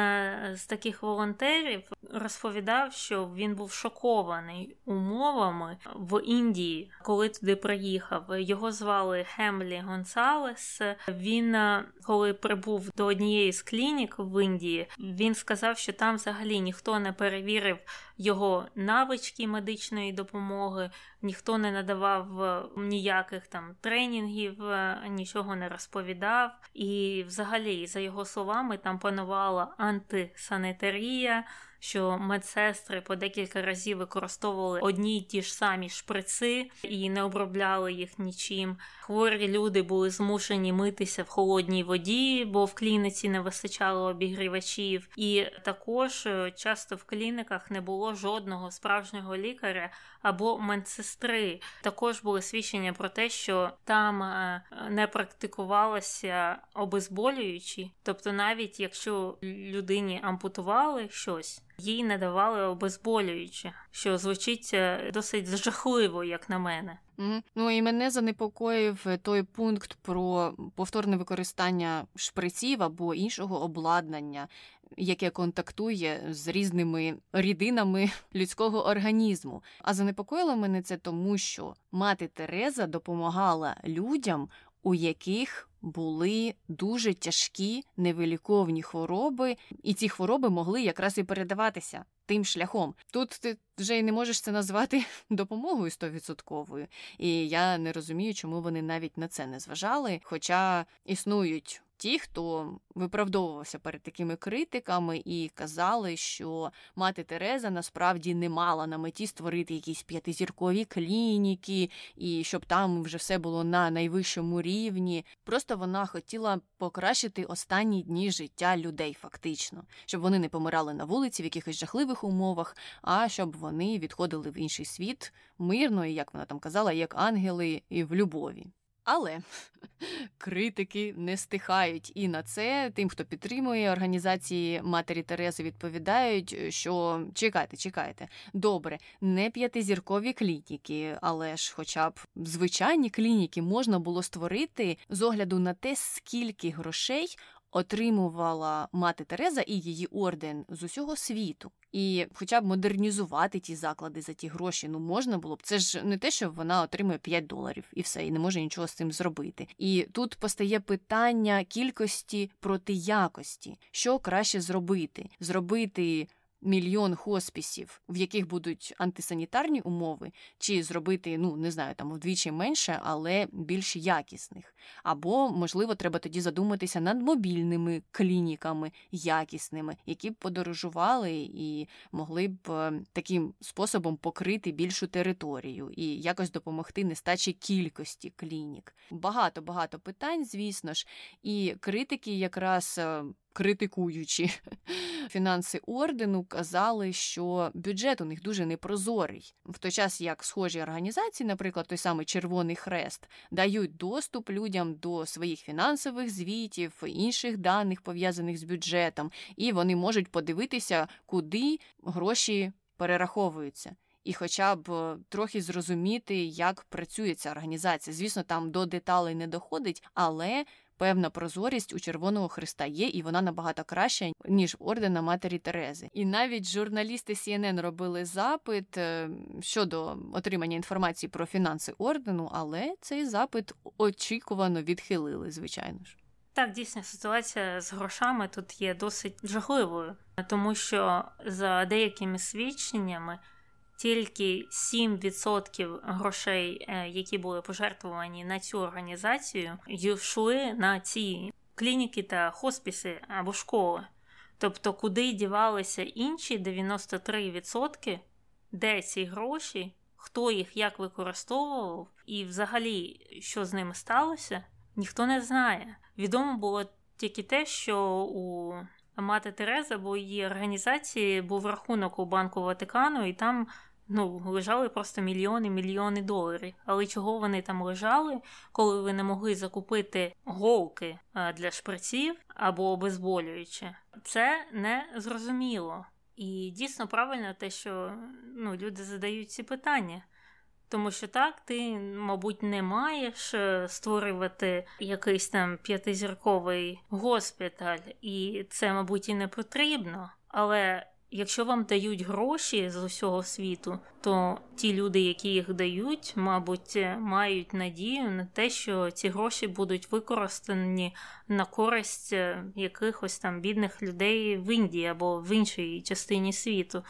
з таких волонтерів розповідав, що він був шокований умовами в Індії, коли туди приїхав. Його звали Хемлі Гонсалес. Він, коли прибув до однієї з клінік в Індії, він сказав, що там взагалі ніхто не перевірив його навички медичної допомоги, ніхто не надавав е, ніяких там тренінгів, е, нічого не розповідав. І, взагалі, за його словами, там панувала антисанітарія що медсестри по декілька разів використовували одні й ті ж самі шприци і не обробляли їх нічим. Хворі люди були змушені митися в холодній воді, бо в клініці не вистачало обігрівачів. І також е, часто в клініках не було жодного справжнього лікаря або медсестри. Також були свідчення про те, що там е, не практикувалося обезболюючі, тобто, навіть якщо людині ампутували щось їй не давали обезболююче, що звучить е, досить жахливо, як на мене. Mm. Ну і мене занепокоїв той пункт про повторне використання шприців або іншого обладнання, яке контактує з різними рідинами людського організму. А занепокоїло мене це тому, що мати Тереза допомагала людям, у яких були дуже тяжкі невиліковні хвороби, і ці хвороби могли якраз і передаватися тим шляхом. Тут ти вже й не можеш це назвати допомогою стовідсотковою. І я не розумію, чому вони навіть на це не зважали. Хоча існують ті, хто виправдовувався перед такими критиками і казали, що мати Тереза насправді не мала на меті створити якісь п'ятизіркові клініки, і щоб там вже все було на найвищому рівні. Просто вона хотіла покращити останні дні життя людей, фактично, щоб вони не помирали на вулиці в якихось жахливих умовах, а щоб вони відходили в інший світ мирно, і як вона там казала, як ангели і в любові. Але критики не стихають. І на це тим, хто підтримує організації Матері Терези, відповідають, що чекайте, чекайте, добре, не п'ятизіркові клініки, але ж, хоча б звичайні клініки можна було створити з огляду на те, скільки грошей отримувала мати Тереза і її орден з усього світу. І хоча б модернізувати ті заклади за ті гроші, ну можна було б. Це ж не те, що вона отримує 5 доларів і все, і не може нічого з цим зробити. І тут постає питання кількості проти якості, що краще зробити, зробити мільйон хоспісів, в яких будуть антисанітарні умови, чи зробити, ну не знаю, там вдвічі менше, але більш якісних. Або, можливо, треба тоді задуматися над мобільними клініками якісними, які б подорожували і могли б е, таким способом покрити більшу територію і якось допомогти нестачі кількості клінік. Багато багато питань, звісно ж, і критики якраз е, критикуючи фінанси ордену, казали, що бюджет у них дуже непрозорий. В той час як схожі організації, наприклад, той самий Червоний Хрест, дають доступ людям до своїх фінансових звітів, інших даних пов'язаних з бюджетом, і вони можуть подивитися, куди гроші перераховуються. І хоча б трохи зрозуміти, як працює ця організація. Звісно, там до деталей не доходить, але певна прозорість у Червоного Христа є, і вона набагато краща, ніж ордена Матері Терези. І навіть журналісти CNN робили запит е, щодо отримання інформації про фінанси ордену, але цей запит очікувано відхилили, звичайно ж. Так, дійсно, ситуація з грошами тут є досить жахливою, тому що за деякими свідченнями тільки 7% грошей, е, які були пожертвовані на цю організацію, йшли на ці клініки та хоспіси або школи. Тобто, куди дівалися інші 93%, де ці гроші, хто їх як використовував, і взагалі, що з ними сталося, ніхто не знає. Відомо було тільки те, що у мати Тереза, бо її організації був рахунок у Банку Ватикану, і там ну, лежали просто мільйони мільйони доларів. Але чого вони там лежали, коли ви не могли закупити голки для шприців або обезболююче? Це не зрозуміло. І дійсно правильно те, що ну, люди задають ці питання. Тому що так, ти, мабуть, не маєш е, створювати якийсь там п'ятизірковий госпіталь, і це, мабуть, і не потрібно. Але якщо вам дають гроші з усього світу, то ті люди, які їх дають, мабуть, е, мають надію на те, що ці гроші будуть використані на користь е, якихось там бідних людей в Індії або в іншій частині світу.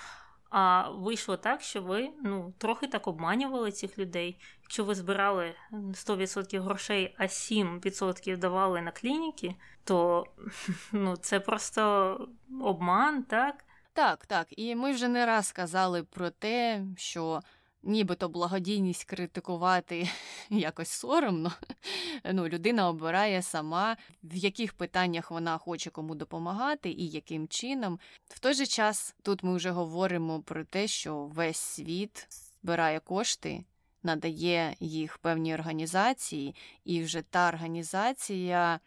А вийшло так, що ви ну, трохи так обманювали цих людей. Якщо ви збирали 100% грошей, а 7% давали на клініки, то ну, це просто обман, так? Так, так. І ми вже не раз казали про те, що нібито благодійність критикувати якось соромно. Ну, Людина обирає сама, в яких питаннях вона хоче кому допомагати і яким чином. В той же час тут ми вже говоримо про те, що весь світ збирає кошти. Надає їх певній організації, і вже та організація,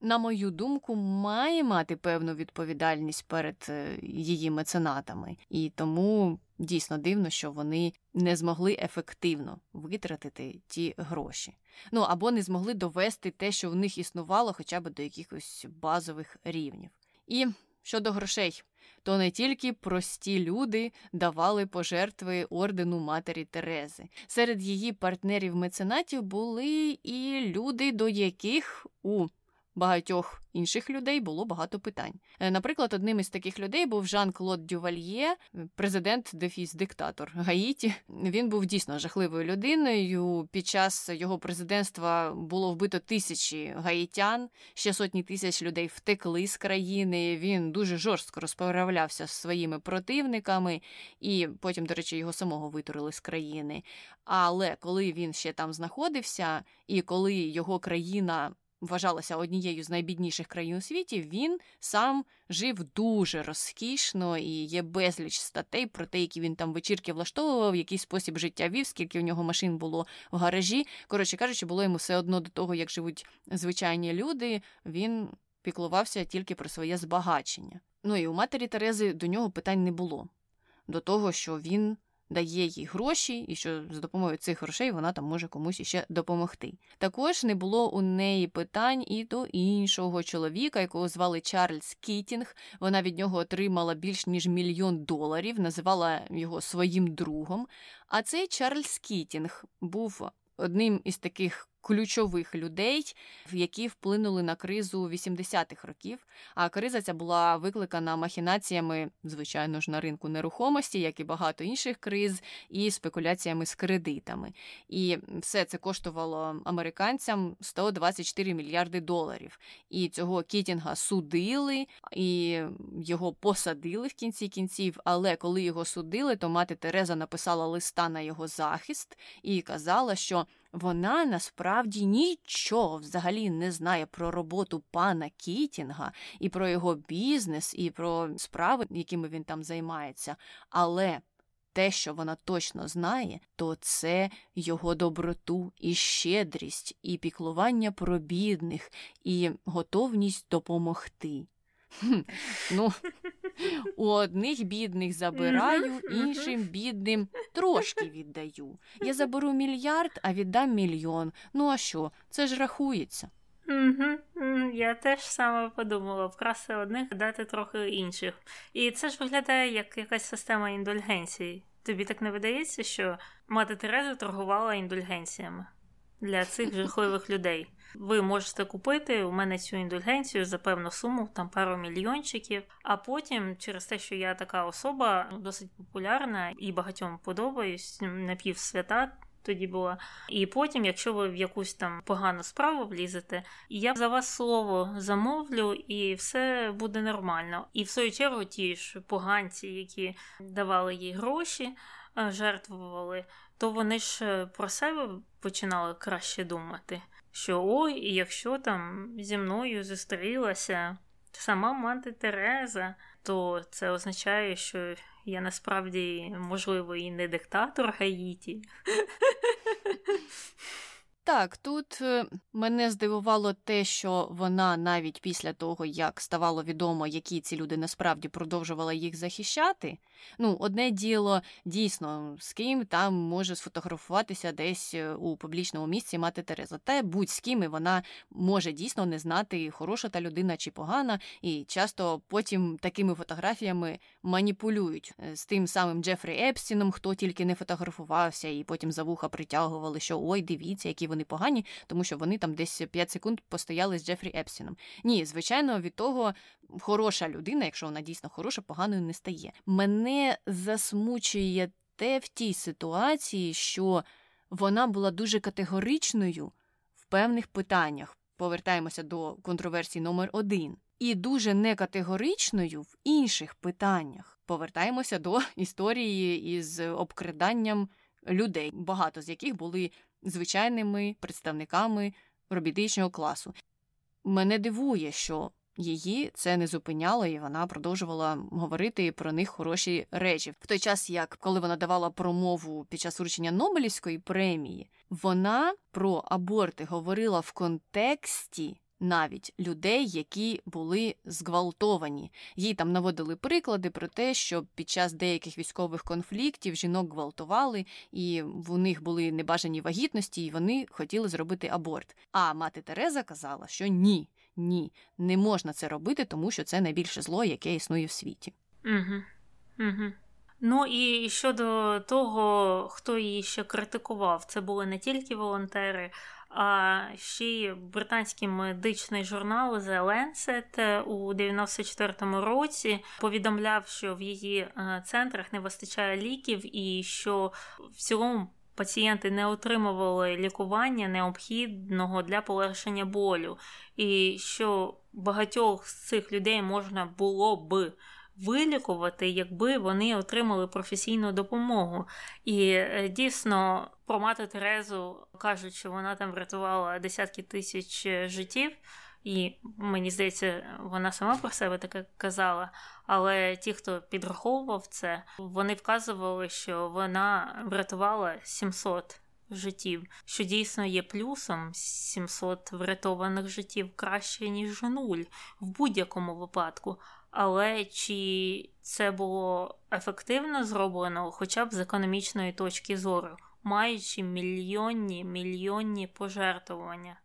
на мою думку, має мати певну відповідальність перед е, її меценатами, і тому Дійсно дивно, що вони не змогли ефективно витратити ті гроші. Ну або не змогли довести те, що в них існувало, хоча б до якихось базових рівнів. І щодо грошей, то не тільки прості люди давали пожертви ордену Матері Терези. Серед її партнерів-меценатів були і люди, до яких у багатьох інших людей було багато питань. Е, наприклад, одним із таких людей був Жан-Клод Дювальє, президент дефіс диктатор Гаїті. Він був дійсно жахливою людиною. Під час його президентства було вбито тисячі гаїтян, ще сотні тисяч людей втекли з країни. Він дуже жорстко розправлявся з своїми противниками, і потім, до речі, його самого витурили з країни. Але коли він ще там знаходився, і коли його країна вважалася однією з найбідніших країн у світі, він сам жив дуже розкішно і є безліч статей про те, які він там вечірки влаштовував, який спосіб життя вів, скільки в нього машин було в гаражі. Коротше кажучи, було йому все одно до того, як живуть звичайні люди. Він піклувався тільки про своє збагачення. Ну і у матері Терези до нього питань не було. До того, що він дає їй гроші, і що за допомогою цих грошей вона там може комусь іще допомогти. Також не було у неї питань і до іншого чоловіка, якого звали Чарльз Кітінг. Вона від нього отримала більш ніж мільйон доларів, називала його своїм другом. А цей Чарльз Кітінг був одним із таких ключових людей, які вплинули на кризу 80-х років. А криза ця була викликана махінаціями, звичайно ж, на ринку нерухомості, як і багато інших криз, і спекуляціями з кредитами. І все це коштувало американцям 124 мільярди доларів. І цього Кітінга судили і його посадили в кінці кінців. Але коли його судили, то мати Тереза написала листа на його захист і казала, що вона насправді нічого взагалі не знає про роботу пана Кітінга і про його бізнес, і про справи, якими він там займається. Але те, що вона точно знає, то це його доброту і щедрість, і піклування про бідних, і готовність допомогти. Ну, у одних бідних забираю, іншим бідним трошки віддаю. Я заберу мільярд, а віддам мільйон. Ну а що? Це ж рахується. Угу, Я теж саме подумала вкрасти одних, дати трохи інших. І це ж виглядає як якась система індульгенцій. Тобі так не видається, що мати Тереза торгувала індульгенціями для цих жахливих людей. Ви можете купити у мене цю індульгенцію за певну суму, там пару мільйончиків. А потім, через те, що я така особа досить популярна і багатьом подобаюсь, напівсвята. Тоді була. І потім, якщо ви в якусь там погану справу влізете, я за вас слово замовлю, і все буде нормально. І в свою чергу ті ж поганці, які давали їй гроші, е, жертвували, то вони ж е, про себе починали краще думати що ой, якщо там зі мною зустрілася сама мати Тереза, то це означає, що я насправді, можливо, і не диктатор Гаїті. Так, тут е, мене здивувало те, що вона навіть після того, як ставало відомо, які ці люди насправді продовжувала їх захищати. Ну, одне діло, дійсно, з ким там може сфотографуватися десь е, у публічному місці мати Тереза. Та будь з ким і вона може дійсно не знати, хороша та людина чи погана, і часто потім такими фотографіями маніпулюють е, з тим самим Джефрі Епстіном, хто тільки не фотографувався, і потім за вуха притягували, що ой, дивіться, які вони погані, тому що вони там десь 5 секунд постояли з Джефрі Епстіном. Ні, звичайно, від того хороша людина, якщо вона дійсно хороша, поганою не стає. Мене засмучує те в тій ситуації, що вона була дуже категоричною в певних питаннях. Повертаємося до контроверсії номер один. І дуже некатегоричною в інших питаннях. Повертаємося до історії із обкраданням людей, багато з яких були звичайними представниками робітничого класу. Мене дивує, що її це не зупиняло, і вона продовжувала говорити про них хороші речі. В той час, як коли вона давала промову під час вручення Нобелівської премії, вона про аборти говорила в контексті навіть людей, які були зґвалтовані. Їй там наводили приклади про те, що під час деяких військових конфліктів жінок гвалтували, і в них були небажані вагітності, і вони хотіли зробити аборт. А мати Тереза казала, що ні, ні, не можна це робити, тому що це найбільше зло, яке існує в світі. Угу. Угу. Ну і щодо того, хто її ще критикував, це були не тільки волонтери, ще й британський медичний журнал The Lancet у 94-му році повідомляв, що в її е, центрах не вистачає ліків, і що в цілому пацієнти не отримували лікування необхідного для полегшення болю, і що багатьох з цих людей можна було б вилікувати, якби вони отримали професійну допомогу. І е, дійсно про мати Терезу кажуть, що вона там врятувала десятки тисяч е, життів. І мені здається, вона сама про себе таке казала. Але ті, хто підраховував це, вони вказували, що вона врятувала 700 життів, що дійсно є плюсом 700 врятованих життів краще, ніж нуль в будь-якому випадку. Але чи це було ефективно зроблено, хоча б з економічної точки зору, маючи мільйонні мільйонні пожертвування?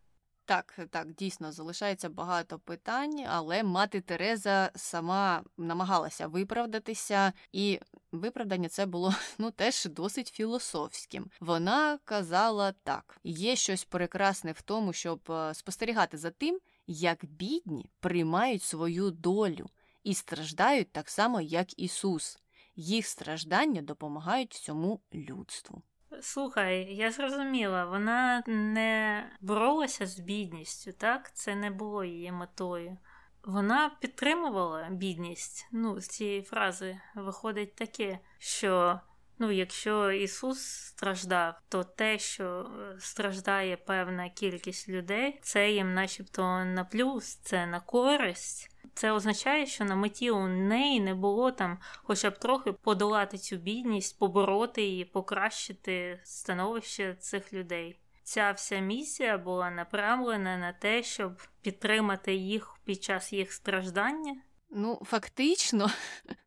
Так, так, дійсно залишається багато питань, але мати Тереза сама намагалася виправдатися, і виправдання це було ну теж досить філософським. Вона казала так: є щось прекрасне в тому, щоб е, спостерігати за тим, як бідні приймають свою долю і страждають так само, як Ісус. Їх страждання допомагають всьому людству. Слухай, я зрозуміла, вона не боролася з бідністю, так? Це не було її метою. Вона підтримувала бідність. Ну, з цієї фрази виходить таке, що ну, якщо Ісус страждав, то те, що е, страждає певна кількість людей, це їм начебто на плюс, це на користь. Це означає, що на меті у неї не було там хоча б трохи подолати цю бідність, побороти її, покращити становище цих людей. Ця вся місія була направлена на те, щоб підтримати їх під час їх страждання. Ну, фактично,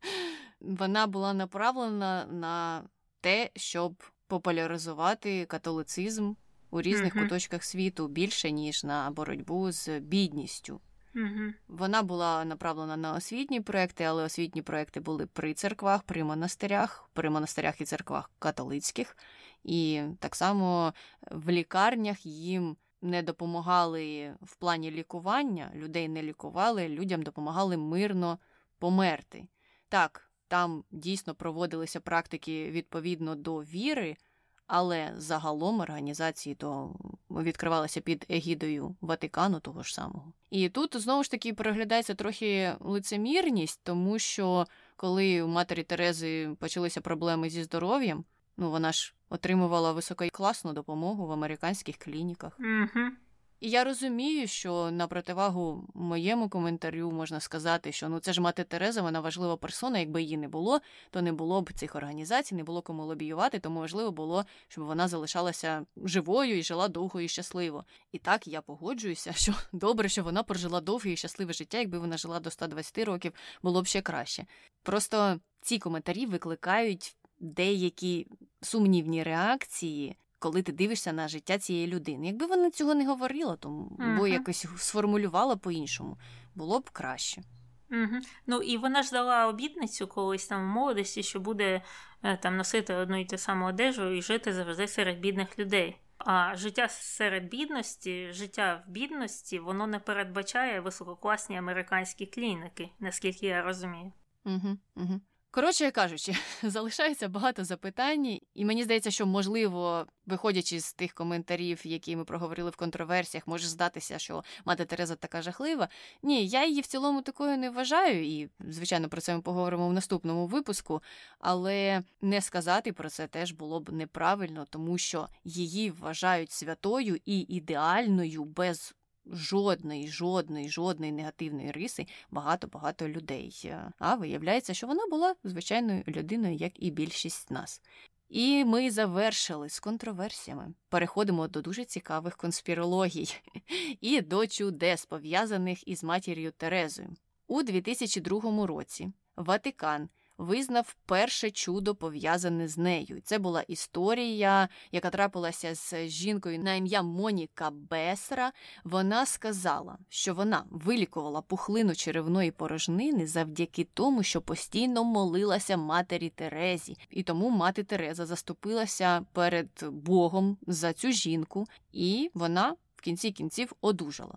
вона була направлена на те, щоб популяризувати католицизм у різних куточках світу більше ніж на боротьбу з бідністю. Вона була направлена на освітні проекти, але освітні проекти були при церквах, при монастирях, при монастирях і церквах католицьких, і так само в лікарнях їм не допомагали в плані лікування, людей не лікували, людям допомагали мирно померти. Так, там дійсно проводилися практики відповідно до віри. Але загалом організації то відкривалися під егідою Ватикану того ж самого. І тут знову ж таки переглядається трохи лицемірність, тому що коли у матері Терези почалися проблеми зі здоров'ям, ну вона ж отримувала висококласну допомогу в американських клініках. Угу. І я розумію, що на противагу моєму коментарю можна сказати, що ну це ж мати Тереза, вона важлива персона. Якби її не було, то не було б цих організацій, не було кому лобіювати, тому важливо було, щоб вона залишалася живою і жила довго і щасливо. І так я погоджуюся, що добре, що вона прожила довге і щасливе життя. Якби вона жила до 120 років, було б ще краще. Просто ці коментарі викликають деякі сумнівні реакції коли ти дивишся на життя цієї людини. Якби вона цього не говорила, то uh-huh. бо якось сформулювала по-іншому, було б краще. Угу. Ну і вона ж дала обітницю колись там в молодості, що буде е, там носити одну і ту саму одежу і жити завжди серед бідних людей. А життя серед бідності, життя в бідності, воно не передбачає висококласні американські клініки, наскільки я розумію. Угу, угу. Коротше кажучи, залишається багато запитань, і мені здається, що можливо, виходячи з тих коментарів, які ми проговорили в контроверсіях, може здатися, що мати Тереза така жахлива. Ні, я її в цілому такою не вважаю, і звичайно про це ми поговоримо в наступному випуску. Але не сказати про це теж було б неправильно, тому що її вважають святою і ідеальною без жодної, жодної, жодної негативної риси багато-багато людей. А виявляється, що вона була звичайною людиною, як і більшість нас. І ми завершили з контроверсіями. Переходимо до дуже цікавих конспірологій і до чудес, пов'язаних із матір'ю Терезою. У 2002 році Ватикан визнав перше чудо пов'язане з нею. Це була історія, яка трапилася з жінкою на ім'я Моніка Бесра. Вона сказала, що вона вилікувала пухлину черевної порожнини завдяки тому, що постійно молилася матері Терезі, і тому мати Тереза заступилася перед Богом за цю жінку, і вона в кінці кінців одужала.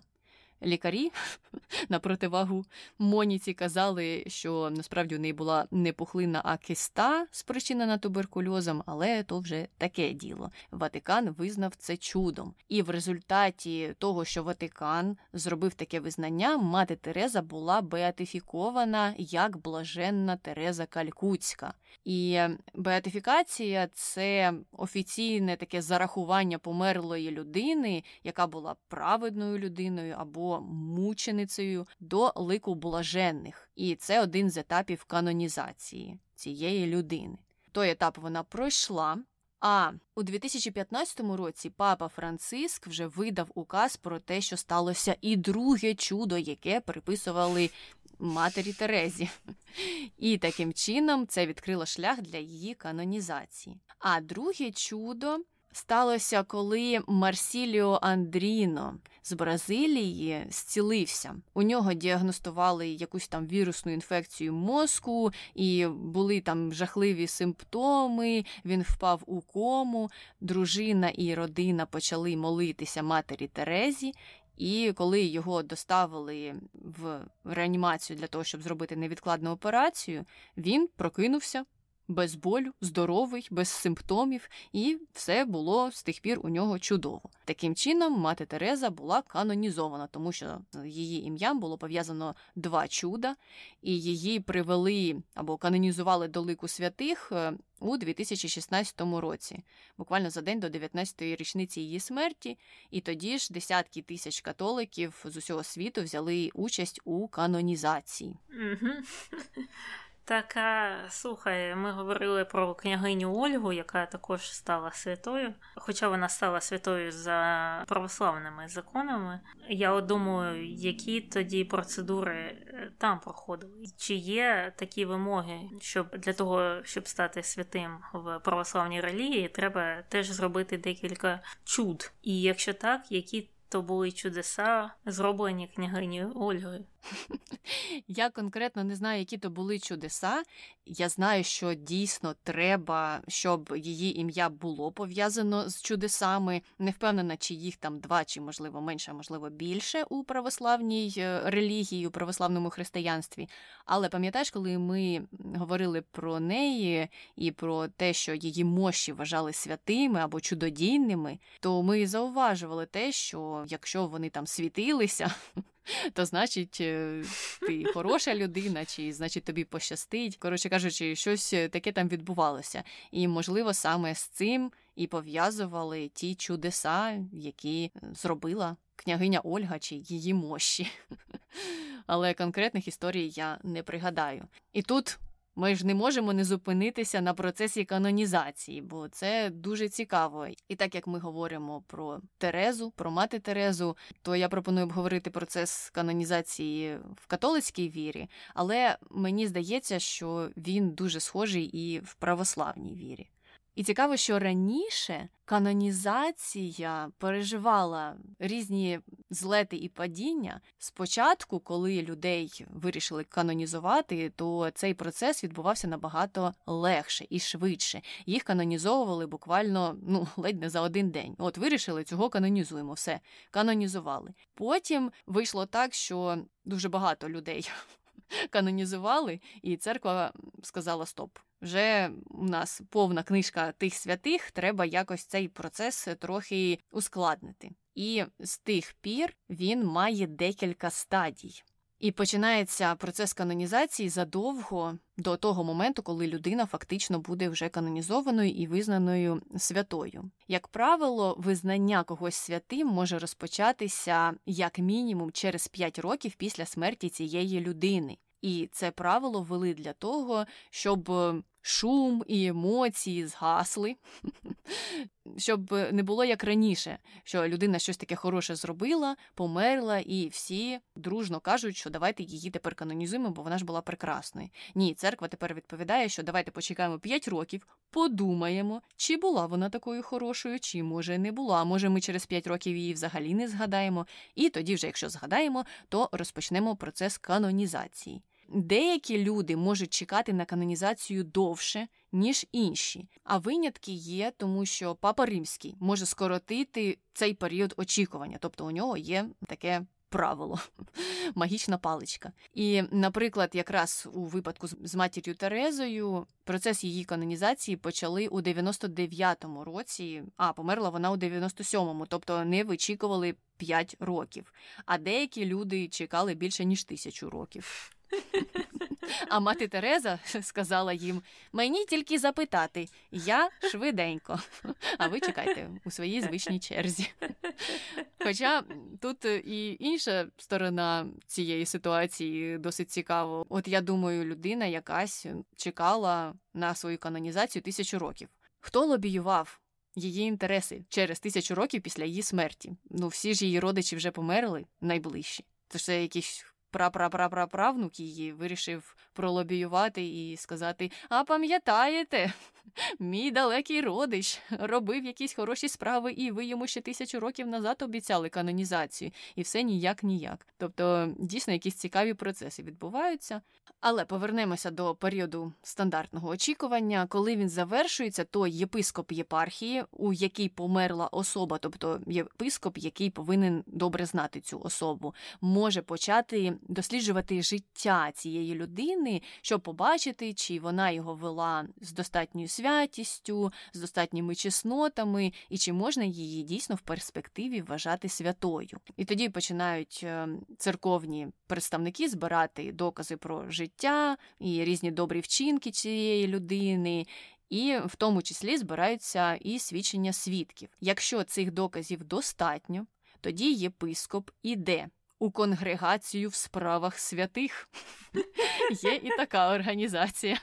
Лікарі на противагу Моніці казали, що насправді у неї була не пухлина, а киста, спричинена туберкульозом, але то вже таке діло. Ватикан визнав це чудом. І в результаті того, що Ватикан зробив таке визнання, мати Тереза була беатифікована як блаженна Тереза Калькутська. І беатифікація це офіційне таке зарахування померлої людини, яка була праведною людиною або мученицею до лику блаженних. І це один з етапів канонізації цієї людини. Той етап вона пройшла. А у 2015 році папа Франциск вже видав указ про те, що сталося і друге чудо, яке приписували матері Терезі. І таким чином це відкрило шлях для її канонізації. А друге чудо сталося, коли Марсіліо Андріно з Бразилії зцілився. У нього діагностували якусь там вірусну інфекцію мозку, і були там жахливі симптоми. Він впав у кому. Дружина і родина почали молитися матері Терезі. І коли його доставили в реанімацію для того, щоб зробити невідкладну операцію, він прокинувся без болю, здоровий, без симптомів, і все було з тих пір у нього чудово. Таким чином, мати Тереза була канонізована, тому що її ім'ям було пов'язано два чуда, і її привели або канонізували до лику святих е, у 2016 році, буквально за день до 19-ї річниці її смерті, і тоді ж десятки тисяч католиків з усього світу взяли участь у канонізації. Так, слухай, ми говорили про княгиню Ольгу, яка також стала святою. Хоча вона стала святою за православними законами. Я от думаю, які тоді процедури е, там проходили. Чи є такі вимоги, щоб для того, щоб стати святим в православній релігії, треба теж зробити декілька чуд. І якщо так, які то були чудеса, зроблені княгинею Ольгою. Я конкретно не знаю, які то були чудеса. Я знаю, що дійсно треба, щоб її ім'я було пов'язано з чудесами. Не впевнена, чи їх там два, чи можливо менше, можливо більше у православній е, релігії, у православному християнстві. Але пам'ятаєш, коли ми говорили про неї і про те, що її мощі вважали святими або чудодійними, то ми зауважували те, що якщо вони там світилися то значить е, ти хороша людина, чи значить тобі пощастить. Коротше кажучи, щось е, таке там відбувалося. І, можливо, саме з цим і пов'язували ті чудеса, які е, зробила княгиня Ольга чи її мощі. Але конкретних історій я не пригадаю. І тут ми ж не можемо не зупинитися на процесі канонізації, бо це дуже цікаво. І так як ми говоримо про Терезу, про мати Терезу, то я пропоную обговорити процес канонізації в католицькій вірі, але мені здається, що він дуже схожий і в православній вірі. І цікаво, що раніше канонізація переживала різні злети і падіння. Спочатку, коли людей вирішили канонізувати, то цей процес відбувався набагато легше і швидше. Їх канонізовували буквально ну ледь не за один день. От вирішили цього канонізуємо, все канонізували. Потім вийшло так, що дуже багато людей канонізували, і церква сказала Стоп. Вже у нас повна книжка тих святих, треба якось цей процес трохи ускладнити. І з тих пір він має декілька стадій. І починається процес канонізації задовго до того моменту, коли людина фактично буде вже канонізованою і визнаною святою. Як правило, визнання когось святим може розпочатися як мінімум через 5 років після смерті цієї людини. І це правило ввели для того, щоб шум і емоції згасли, щоб не було як раніше, що людина щось таке хороше зробила, померла, і всі дружно кажуть, що давайте її тепер канонізуємо, бо вона ж була прекрасною. Ні, церква тепер відповідає, що давайте почекаємо 5 років, подумаємо, чи була вона такою хорошою, чи може не була. Може, ми через 5 років її взагалі не згадаємо. І тоді, вже якщо згадаємо, то розпочнемо процес канонізації. Деякі люди можуть чекати на канонізацію довше, ніж інші, а винятки є, тому що папа римський може скоротити цей період очікування, тобто у нього є таке. Правило, магічна паличка. І, наприклад, якраз у випадку з матір'ю Терезою процес її канонізації почали у 99-му році, а померла вона у 97-му, тобто не вичікували 5 років. А деякі люди чекали більше ніж тисячу років. А мати Тереза сказала їм: мені тільки запитати, я швиденько, а ви чекайте у своїй звичній черзі. Хоча тут і інша сторона цієї ситуації досить цікава. От я думаю, людина якась чекала на свою канонізацію тисячу років. Хто лобіював? Її інтереси через тисячу років після її смерті. Ну, всі ж її родичі вже померли найближчі. Це ж це якісь прапрапрапраправнук її вирішив пролобіювати і сказати: А пам'ятаєте, мій далекий родич робив якісь хороші справи, і ви йому ще тисячу років назад обіцяли канонізацію, і все ніяк ніяк. Тобто, дійсно, якісь цікаві процеси відбуваються. Але повернемося до періоду стандартного очікування. Коли він завершується, то єпископ єпархії, у якій померла особа, тобто єпископ, який повинен добре знати цю особу, може почати досліджувати життя цієї людини, щоб побачити, чи вона його вела з достатньою святістю, з достатніми чеснотами, і чи можна її дійсно в перспективі вважати святою. І тоді починають е, церковні представники збирати докази про життя і різні добрі вчинки цієї людини. І в тому числі збираються і свідчення свідків. Якщо цих доказів достатньо, тоді єпископ іде у конгрегацію в справах святих. Є і така організація.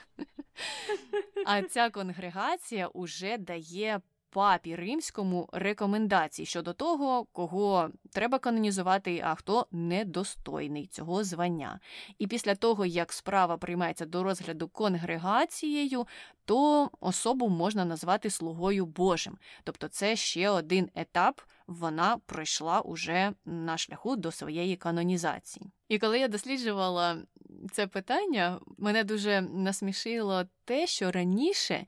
А ця конгрегація уже дає папі римському рекомендації щодо того, кого треба канонізувати, а хто недостойний цього звання. І після того, як справа приймається до розгляду конгрегацією, то особу можна назвати слугою Божим. Тобто це ще один етап. Вона пройшла уже на шляху до своєї канонізації. І коли я досліджувала це питання, мене дуже насмішило те, що раніше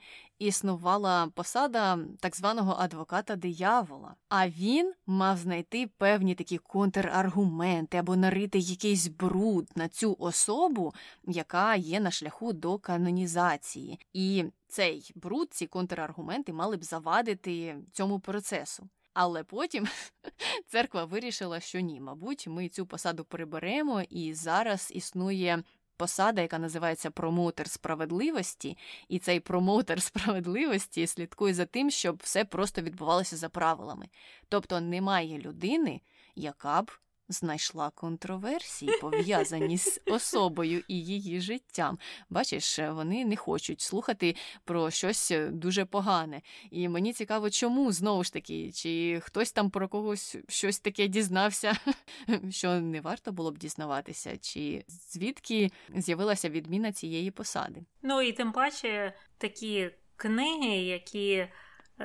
існувала посада так званого адвоката диявола, а він мав знайти певні такі контраргументи або нарити якийсь бруд на цю особу, яка є на шляху до канонізації. І цей бруд, ці контраргументи мали б завадити цьому процесу. Але потім церква вирішила, що ні, мабуть, ми цю посаду приберемо, і зараз існує посада, яка називається промоутер справедливості, і цей промоутер справедливості слідкує за тим, щоб все просто відбувалося за правилами. Тобто немає людини, яка б знайшла контроверсії, пов'язані з особою і її життям. Бачиш, вони не хочуть слухати про щось дуже погане. І мені цікаво, чому знову ж таки, чи хтось там про когось щось таке дізнався, що не варто було б дізнаватися, чи звідки з'явилася відміна цієї посади. Ну і тим паче такі книги, які.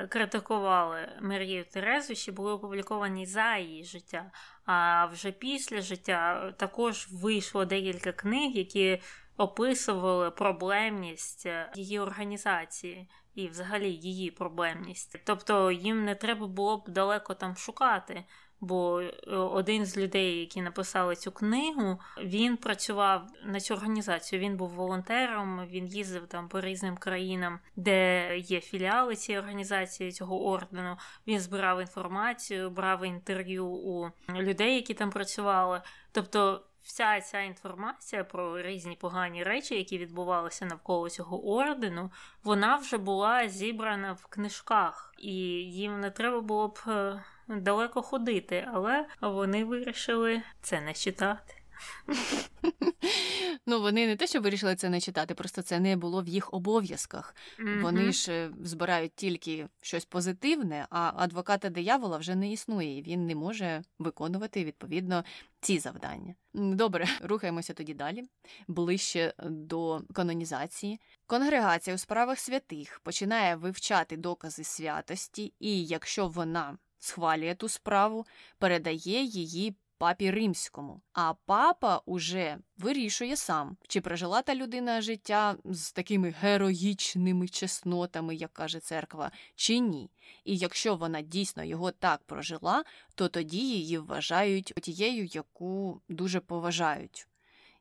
Критикували Марію Терезу, ще були опубліковані за її життя. А вже після життя також вийшло декілька книг, які описували проблемність е, її організації і, взагалі, її проблемність. Тобто їм не треба було б далеко там шукати. Бо е, один з людей, які написали цю книгу, він працював на цю організацію. Він був волонтером, він їздив там по різним країнам, де є філіали цієї організації, цього ордену. Він збирав інформацію, брав інтерв'ю у людей, які там працювали. Тобто. Вся ця інформація про різні погані речі, які відбувалися навколо цього ордену, вона вже була зібрана в книжках, і їм не треба було б е, далеко ходити, але вони вирішили це не читати. Ну, вони не те, що вирішили це не читати, просто це не було в їх обов'язках. Mm-hmm. Вони ж е, збирають тільки щось позитивне, а адвоката диявола вже не існує, і він не може виконувати відповідно ці завдання. Добре, рухаємося тоді далі, ближче до канонізації. Конгрегація у справах святих починає вивчати докази святості, і якщо вона схвалює ту справу, передає її папі римському. А папа уже вирішує сам, чи прожила та людина життя з такими героїчними чеснотами, як каже церква, чи ні. І якщо вона дійсно його так прожила, то тоді її вважають тією, яку дуже поважають.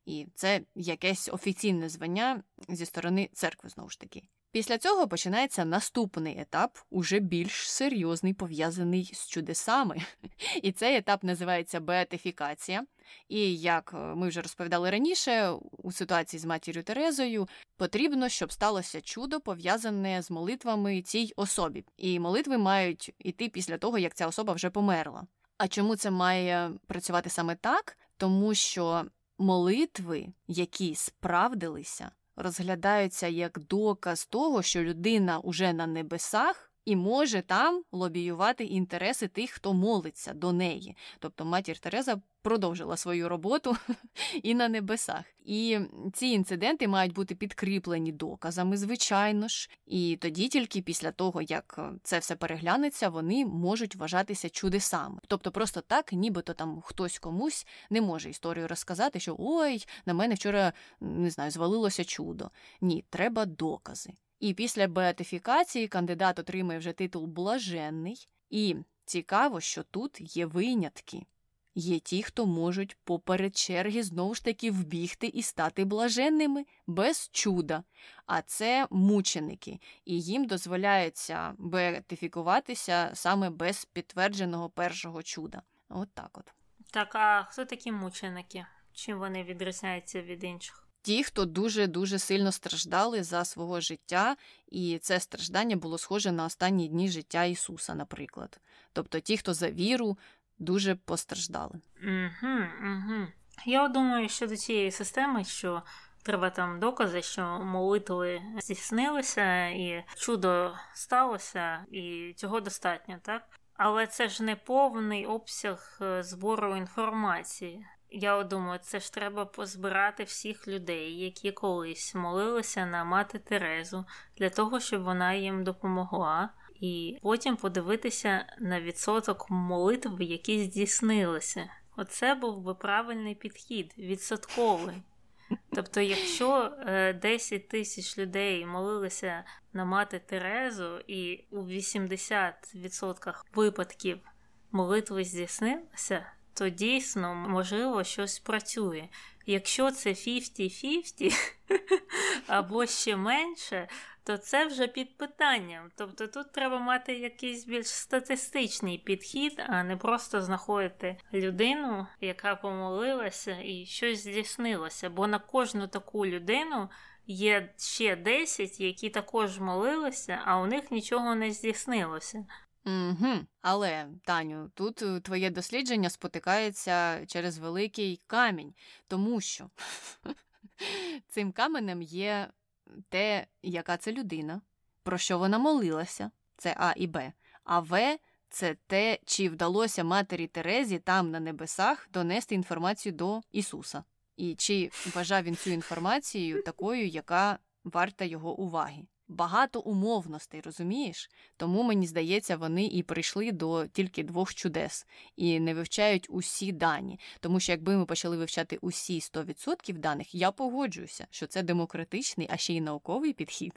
І це якесь офіційне звання зі сторони церкви знову ж таки. Після цього починається наступний етап, уже більш серйозний, пов'язаний з чудесами. І цей етап називається беатифікація. І як е, ми вже розповідали раніше, у ситуації з матір'ю Терезою потрібно, щоб сталося чудо пов'язане з молитвами цій особі. І молитви мають іти після того, як ця особа вже померла. А чому це має працювати саме так? Тому що молитви, які справдилися, розглядаються як доказ того, що людина уже на небесах. І може там лобіювати інтереси тих, хто молиться до неї. Тобто матір Тереза продовжила свою роботу і на небесах. І ці інциденти мають бути підкріплені доказами, звичайно ж. І тоді, тільки після того, як е, це все переглянеться, вони можуть вважатися чудесами. Тобто, просто так, нібито там хтось комусь не може історію розказати, що ой, на мене вчора не знаю, звалилося чудо. Ні, треба докази. І після беатифікації кандидат отримує вже титул блаженний. І цікаво, що тут є винятки. Є ті, хто можуть поперед черги знову ж таки вбігти і стати блаженними без чуда. А це мученики, і їм дозволяється беатифікуватися саме без підтвердженого першого чуда. От так от. Так, а хто такі мученики? Чим вони відрізняються від інших? Ті, хто дуже дуже сильно страждали за свого життя, і це страждання було схоже на останні дні життя Ісуса, наприклад. Тобто ті, хто за віру дуже постраждали. Угу, угу. Я думаю, щодо цієї системи, що треба там докази, що молитви здійснилися, і чудо сталося, і цього достатньо, так? Але це ж не повний обсяг е, збору інформації. Я думаю, це ж треба позбирати всіх людей, які колись молилися на мати Терезу, для того, щоб вона їм допомогла, і потім подивитися на відсоток молитв, які здійснилися. Оце був би правильний підхід, відсотковий. Тобто, якщо 10 е, тисяч людей молилися на мати Терезу, і у 80% випадків молитви здійснилися, то дійсно, можливо, щось працює. Якщо це 50-50 або ще менше, то це вже під питанням. Тобто тут треба мати якийсь більш статистичний підхід, а не просто знаходити людину, яка помолилася і щось здійснилося. Бо на кожну таку людину є ще 10, які також молилися, а у них нічого не здійснилося. Угу. Але, Таню, тут е, твоє дослідження спотикається через великий камінь, тому що цим каменем є те, яка це людина, про що вона молилася, це А і Б, а В це те, чи вдалося матері Терезі там на небесах донести інформацію до Ісуса, і чи вважав він цю інформацію такою, яка варта його уваги багато умовностей, розумієш? Тому мені здається, вони і прийшли до тільки двох чудес і не вивчають усі дані. Тому що якби ми почали вивчати усі 100% даних, я погоджуюся, що це демократичний, а ще й науковий підхід.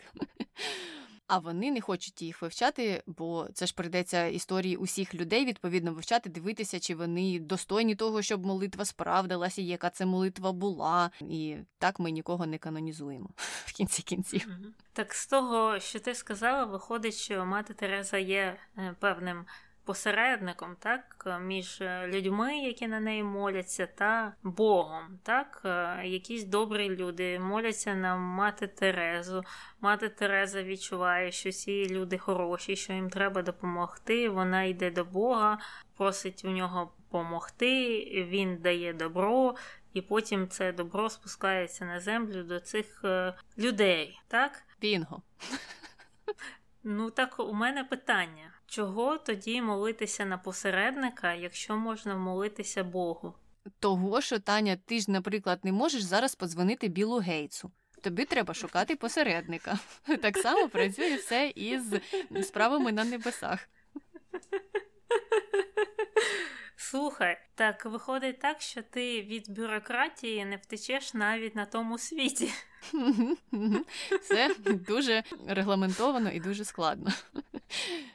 А вони не хочуть їх вивчати, бо це ж прийдеться історії усіх людей відповідно вивчати, дивитися, чи вони достойні того, щоб молитва справдилася, яка це молитва була. І так ми нікого не канонізуємо в кінці кінців. Так з того, що ти сказала, виходить, що мати Тереза є е, певним посередником, так, між людьми, які на неї моляться, та Богом. Так, Якісь добрі люди моляться на мати Терезу. Мати Тереза відчуває, що ці люди хороші, що їм треба допомогти. Вона йде до Бога, просить у нього допомогти, він дає добро. І потім це добро спускається на землю до цих е, людей, так? Бінго. Ну так у мене питання: чого тоді молитися на посередника, якщо можна молитися Богу? Того, що Таня, ти ж, наприклад, не можеш зараз подзвонити Білу Гейтсу. Тобі треба шукати посередника. Так само працює все із справами на небесах. Слухай, так виходить так, що ти від бюрократії не втечеш навіть на тому світі. Це дуже регламентовано і дуже складно.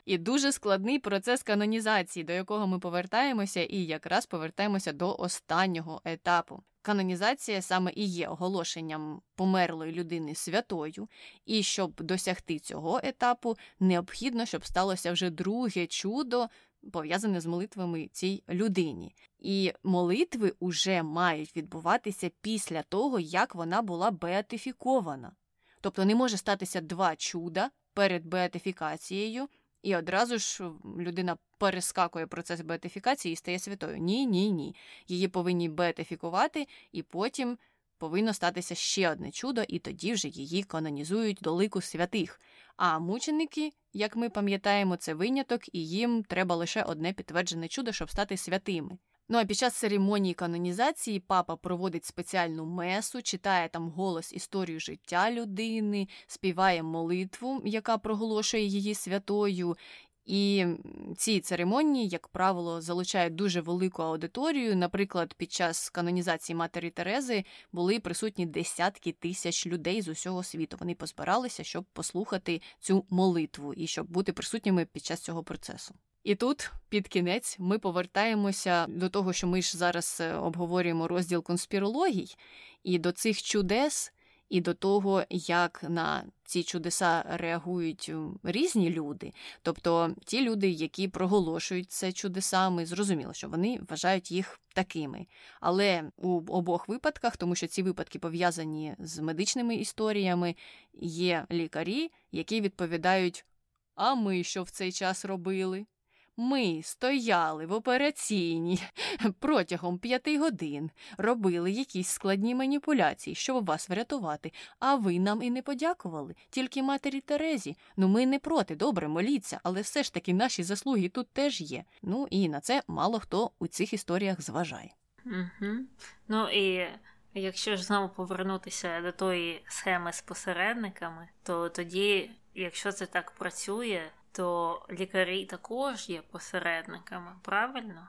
І дуже складний процес канонізації, до якого ми повертаємося, і якраз повертаємося до останнього етапу. Канонізація саме і є оголошенням померлої людини святою, і щоб досягти цього етапу, необхідно, щоб сталося вже друге чудо, пов'язане з молитвами цій людині. І молитви уже мають відбуватися після того, як вона була беатифікована. Тобто не може статися два чуда перед беатифікацією, і одразу ж людина перескакує процес беатифікації і стає святою. Ні, ні, ні. Її повинні беатифікувати, і потім повинно статися ще одне чудо, і тоді вже її канонізують до лику святих. А мученики, як ми пам'ятаємо, це виняток, і їм треба лише одне підтверджене чудо, щоб стати святими. Ну а під час церемонії канонізації папа проводить спеціальну месу, читає там голос історію життя людини, співає молитву, яка проголошує її святою, і ці церемонії, як правило, залучають дуже велику аудиторію. Наприклад, під час канонізації матері Терези були присутні десятки тисяч людей з усього світу. Вони позбиралися, щоб послухати цю молитву і щоб бути присутніми під час цього процесу. І тут, під кінець, ми повертаємося до того, що ми ж зараз е, обговорюємо розділ конспірологій, і до цих чудес, і до того, як на ці чудеса реагують різні люди, тобто ті люди, які проголошують це чудесами, зрозуміло, що вони вважають їх такими. Але у обох випадках, тому що ці випадки пов'язані з медичними історіями, є лікарі, які відповідають: А ми що в цей час робили? Ми стояли в операційній протягом п'яти годин, робили якісь складні маніпуляції, щоб вас врятувати, а ви нам і не подякували, тільки матері Терезі. Ну ми не проти, добре, моліться, але все ж таки наші заслуги тут теж є. Ну і на це мало хто у цих історіях зважає. Угу. Ну і якщо ж знову повернутися до тої схеми з посередниками, то тоді, якщо це так працює, то лікарі також є посередниками, правильно?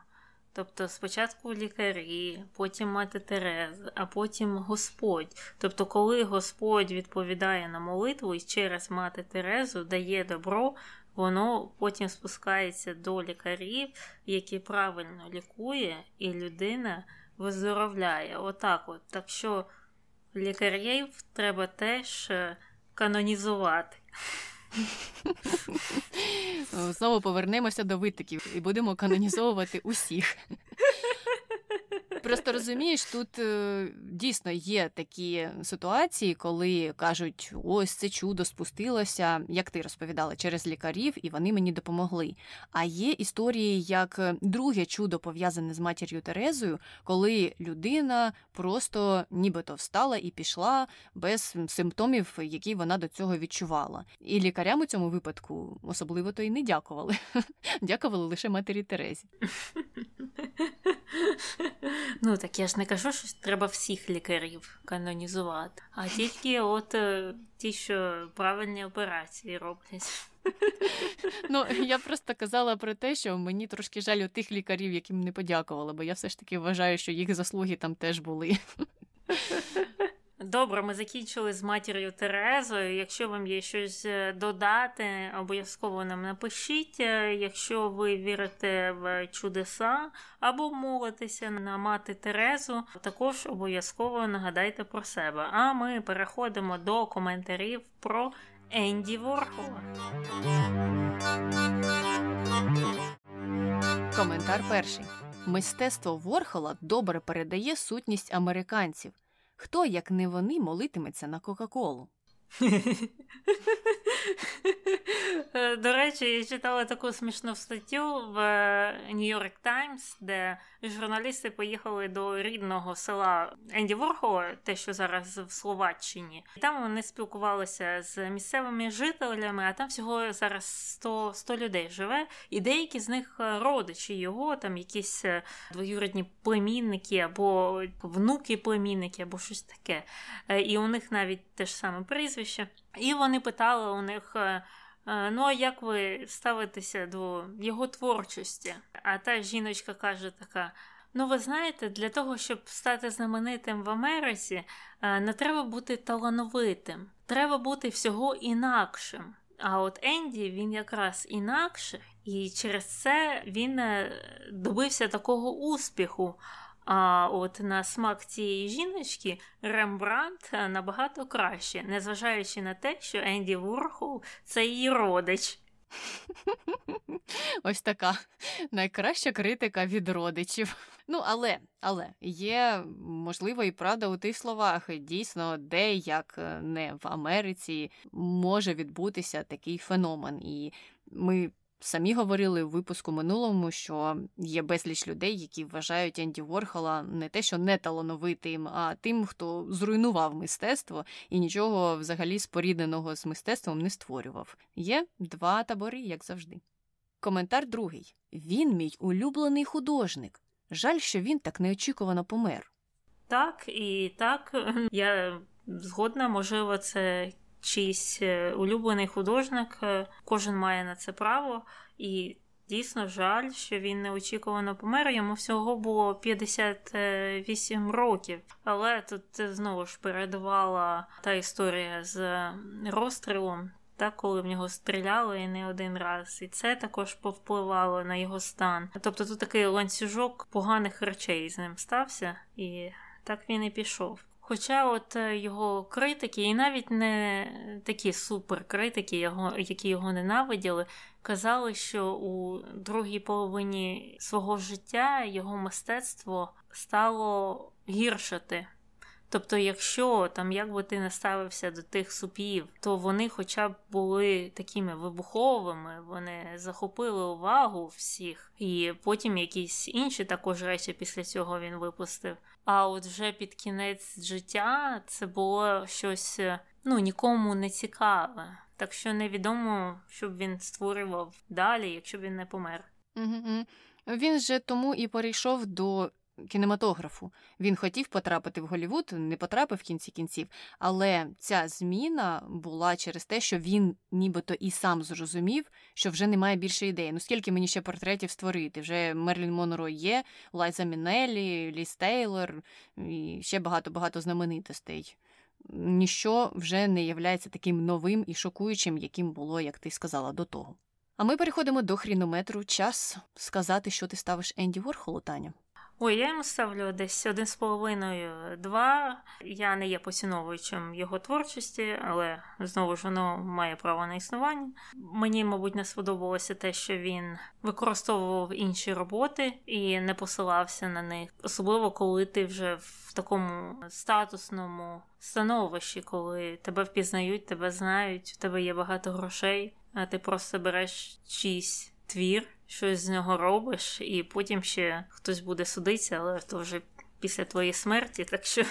Тобто спочатку лікарі, потім мати Тереза, а потім Господь. Тобто, коли Господь відповідає на молитву і через мати Терезу дає добро, воно потім спускається до лікарів, які правильно лікує, і людина виздоровляє. Отак от. Так що лікарів треба теж е, канонізувати. Знову повернемося до витоків і будемо канонізовувати усіх. Просто розумієш, тут е, дійсно є такі ситуації, коли кажуть, ось це чудо спустилося, як ти розповідала, через лікарів, і вони мені допомогли. А є історії, як друге чудо пов'язане з матір'ю Терезою, коли людина просто нібито встала і пішла без симптомів, які вона до цього відчувала. І лікарям у цьому випадку особливо то й не дякували. Дякували лише матері Терезі. Ну так я ж не кажу, що треба всіх лікарів канонізувати, а тільки от е, ті, що правильні операції роблять. Ну, я просто казала про те, що мені трошки жаль у тих лікарів, яким не подякувала, бо я все ж таки вважаю, що їх заслуги там теж були. Добре, ми закінчили з матір'ю Терезою. Якщо вам є щось е, додати, обов'язково нам напишіть. Е, якщо ви вірите в чудеса або молитеся на мати Терезу, також обов'язково нагадайте про себе. А ми переходимо до коментарів про Енді Ворхола. Коментар перший. Мистецтво Ворхола добре передає сутність американців. Хто, як не вони, молитиметься на Кока-Колу? Е, до речі, я читала таку смішну статтю в New York Times, де журналісти поїхали до рідного села Енді Ворхола, те, що зараз в Словаччині, і там вони спілкувалися з місцевими жителями, а там всього зараз 100 100 людей живе, і деякі з них е, родичі його, там якісь е, двоюрідні племінники або внуки племінники, або щось таке. І у них навіть те ж саме прізвище. І вони питали у них. Ну, а як ви ставитеся до його творчості? А та жіночка каже така: ну, ви знаєте, для того, щоб стати знаменитим в Америці, не треба бути талановитим, треба бути всього інакшим. А от Енді він якраз інакше, і через це він е, добився такого успіху. А от на смак цієї жіночки Рембрандт е, набагато краще, незважаючи на те, що Енді Ворхол це її родич. Ось така найкраща критика від родичів. Ну, але але є можливо і правда у тих словах. Дійсно, де як е, не в Америці може відбутися такий феномен. І ми Самі говорили у випуску минулому, що є безліч людей, які вважають Енді Ворхола не те, що не талановитим, а тим, хто зруйнував мистецтво і нічого взагалі спорідненого з мистецтвом не створював. Є два табори, як завжди. Коментар другий: він мій улюблений художник. Жаль, що він так неочікувано помер. Так і так, я згодна, можливо, це чийсь е, улюблений художник, е, кожен має на це право, і дійсно жаль, що він неочікувано помер. Йому всього було 58 років. Але тут знову ж передавала та історія з розстрілом. Так, коли в нього стріляли і не один раз, і це також повпливало на його стан. Тобто тут такий ланцюжок поганих речей з ним стався, і так він і пішов. Хоча от е, його критики, і навіть не такі суперкритики, його, які його ненавиділи, казали, що у другій половині свого життя його мистецтво стало гіршати. Тобто, якщо там як би ти не ставився до тих супів, то вони хоча б були такими вибуховими, вони захопили увагу всіх, і потім якісь інші також речі після цього він випустив. А от вже під кінець життя це було щось ну нікому не цікаве. Так що невідомо, що б він створював далі, якщо б він не помер. Угу. Він же тому і перейшов до кінематографу. Він хотів потрапити в Голівуд, не потрапив в кінці кінців, але ця зміна була через те, що він нібито і сам зрозумів, що вже немає більше ідей. Ну скільки мені ще портретів створити? Вже Мерлін Монро є, Лайза Мінелі, Ліс Тейлор і ще багато-багато знаменитостей. Ніщо вже не являється таким новим і шокуючим, яким було, як ти сказала, до того. А ми переходимо до хрінометру. Час сказати, що ти ставиш Енді Ворхолу, Таня. Ой, я йому ставлю десь один з половиною два. Я не є поціновуючим його творчості, але знову ж воно має право на існування. Мені, мабуть, не сподобалося те, що він використовував інші роботи і не посилався на них, особливо коли ти вже в такому статусному становищі, коли тебе впізнають, тебе знають, в тебе є багато грошей, а ти просто береш чийсь твір щось з нього робиш, і потім ще хтось буде судитися, але то вже після твоєї смерті, так що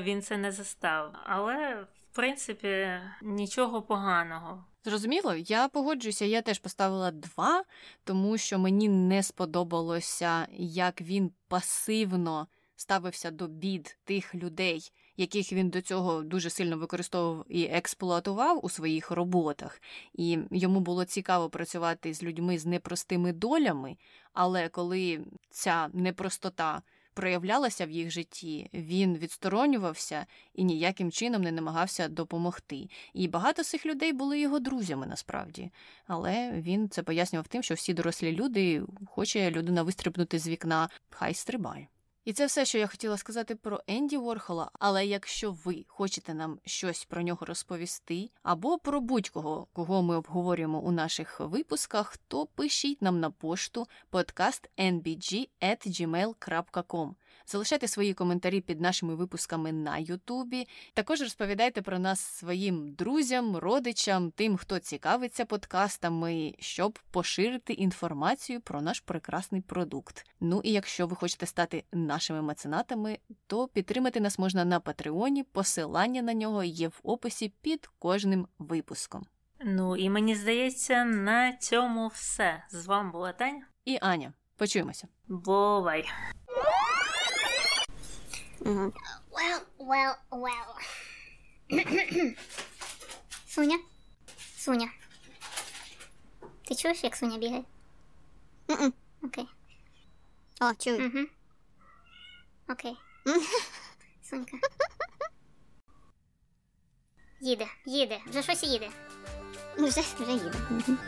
він це не застав. Але. В принципі, нічого поганого. Зрозуміло, я погоджуюся, я теж поставила два, тому що мені не сподобалося, як він пасивно ставився до бід тих людей, яких він до цього дуже сильно використовував і експлуатував у своїх роботах, і йому було цікаво працювати з людьми з непростими долями, але коли ця непростота проявлялася в їх житті, він відсторонювався і ніяким чином не намагався допомогти. І багато цих людей були його друзями насправді. Але він це пояснював тим, що всі дорослі люди хоче людина вистрибнути з вікна, хай стрибає. І це все, що я хотіла сказати про Енді Ворхола. Але якщо ви хочете нам щось про нього розповісти, або про будь-кого, кого ми обговорюємо у наших випусках, то пишіть нам на пошту podcastnbg.gmail.com. Залишайте свої коментарі під нашими випусками на Ютубі. Також розповідайте про нас своїм друзям, родичам, тим, хто цікавиться подкастами, щоб поширити інформацію про наш прекрасний продукт. Ну і якщо ви хочете стати нашими меценатами, то підтримати нас можна на Патреоні. Посилання на нього є в описі під кожним випуском. Ну і мені здається, на цьому все. З вами була Таня і Аня. Почуємося. Бувай! Well, well, well. Суня? Суня. Ти чуєш, як Суня бігає? Окей. О, чую. Угу. Окей. Сонька. Їде, їде, вже щось їде. Вже, вже їде. Мгм.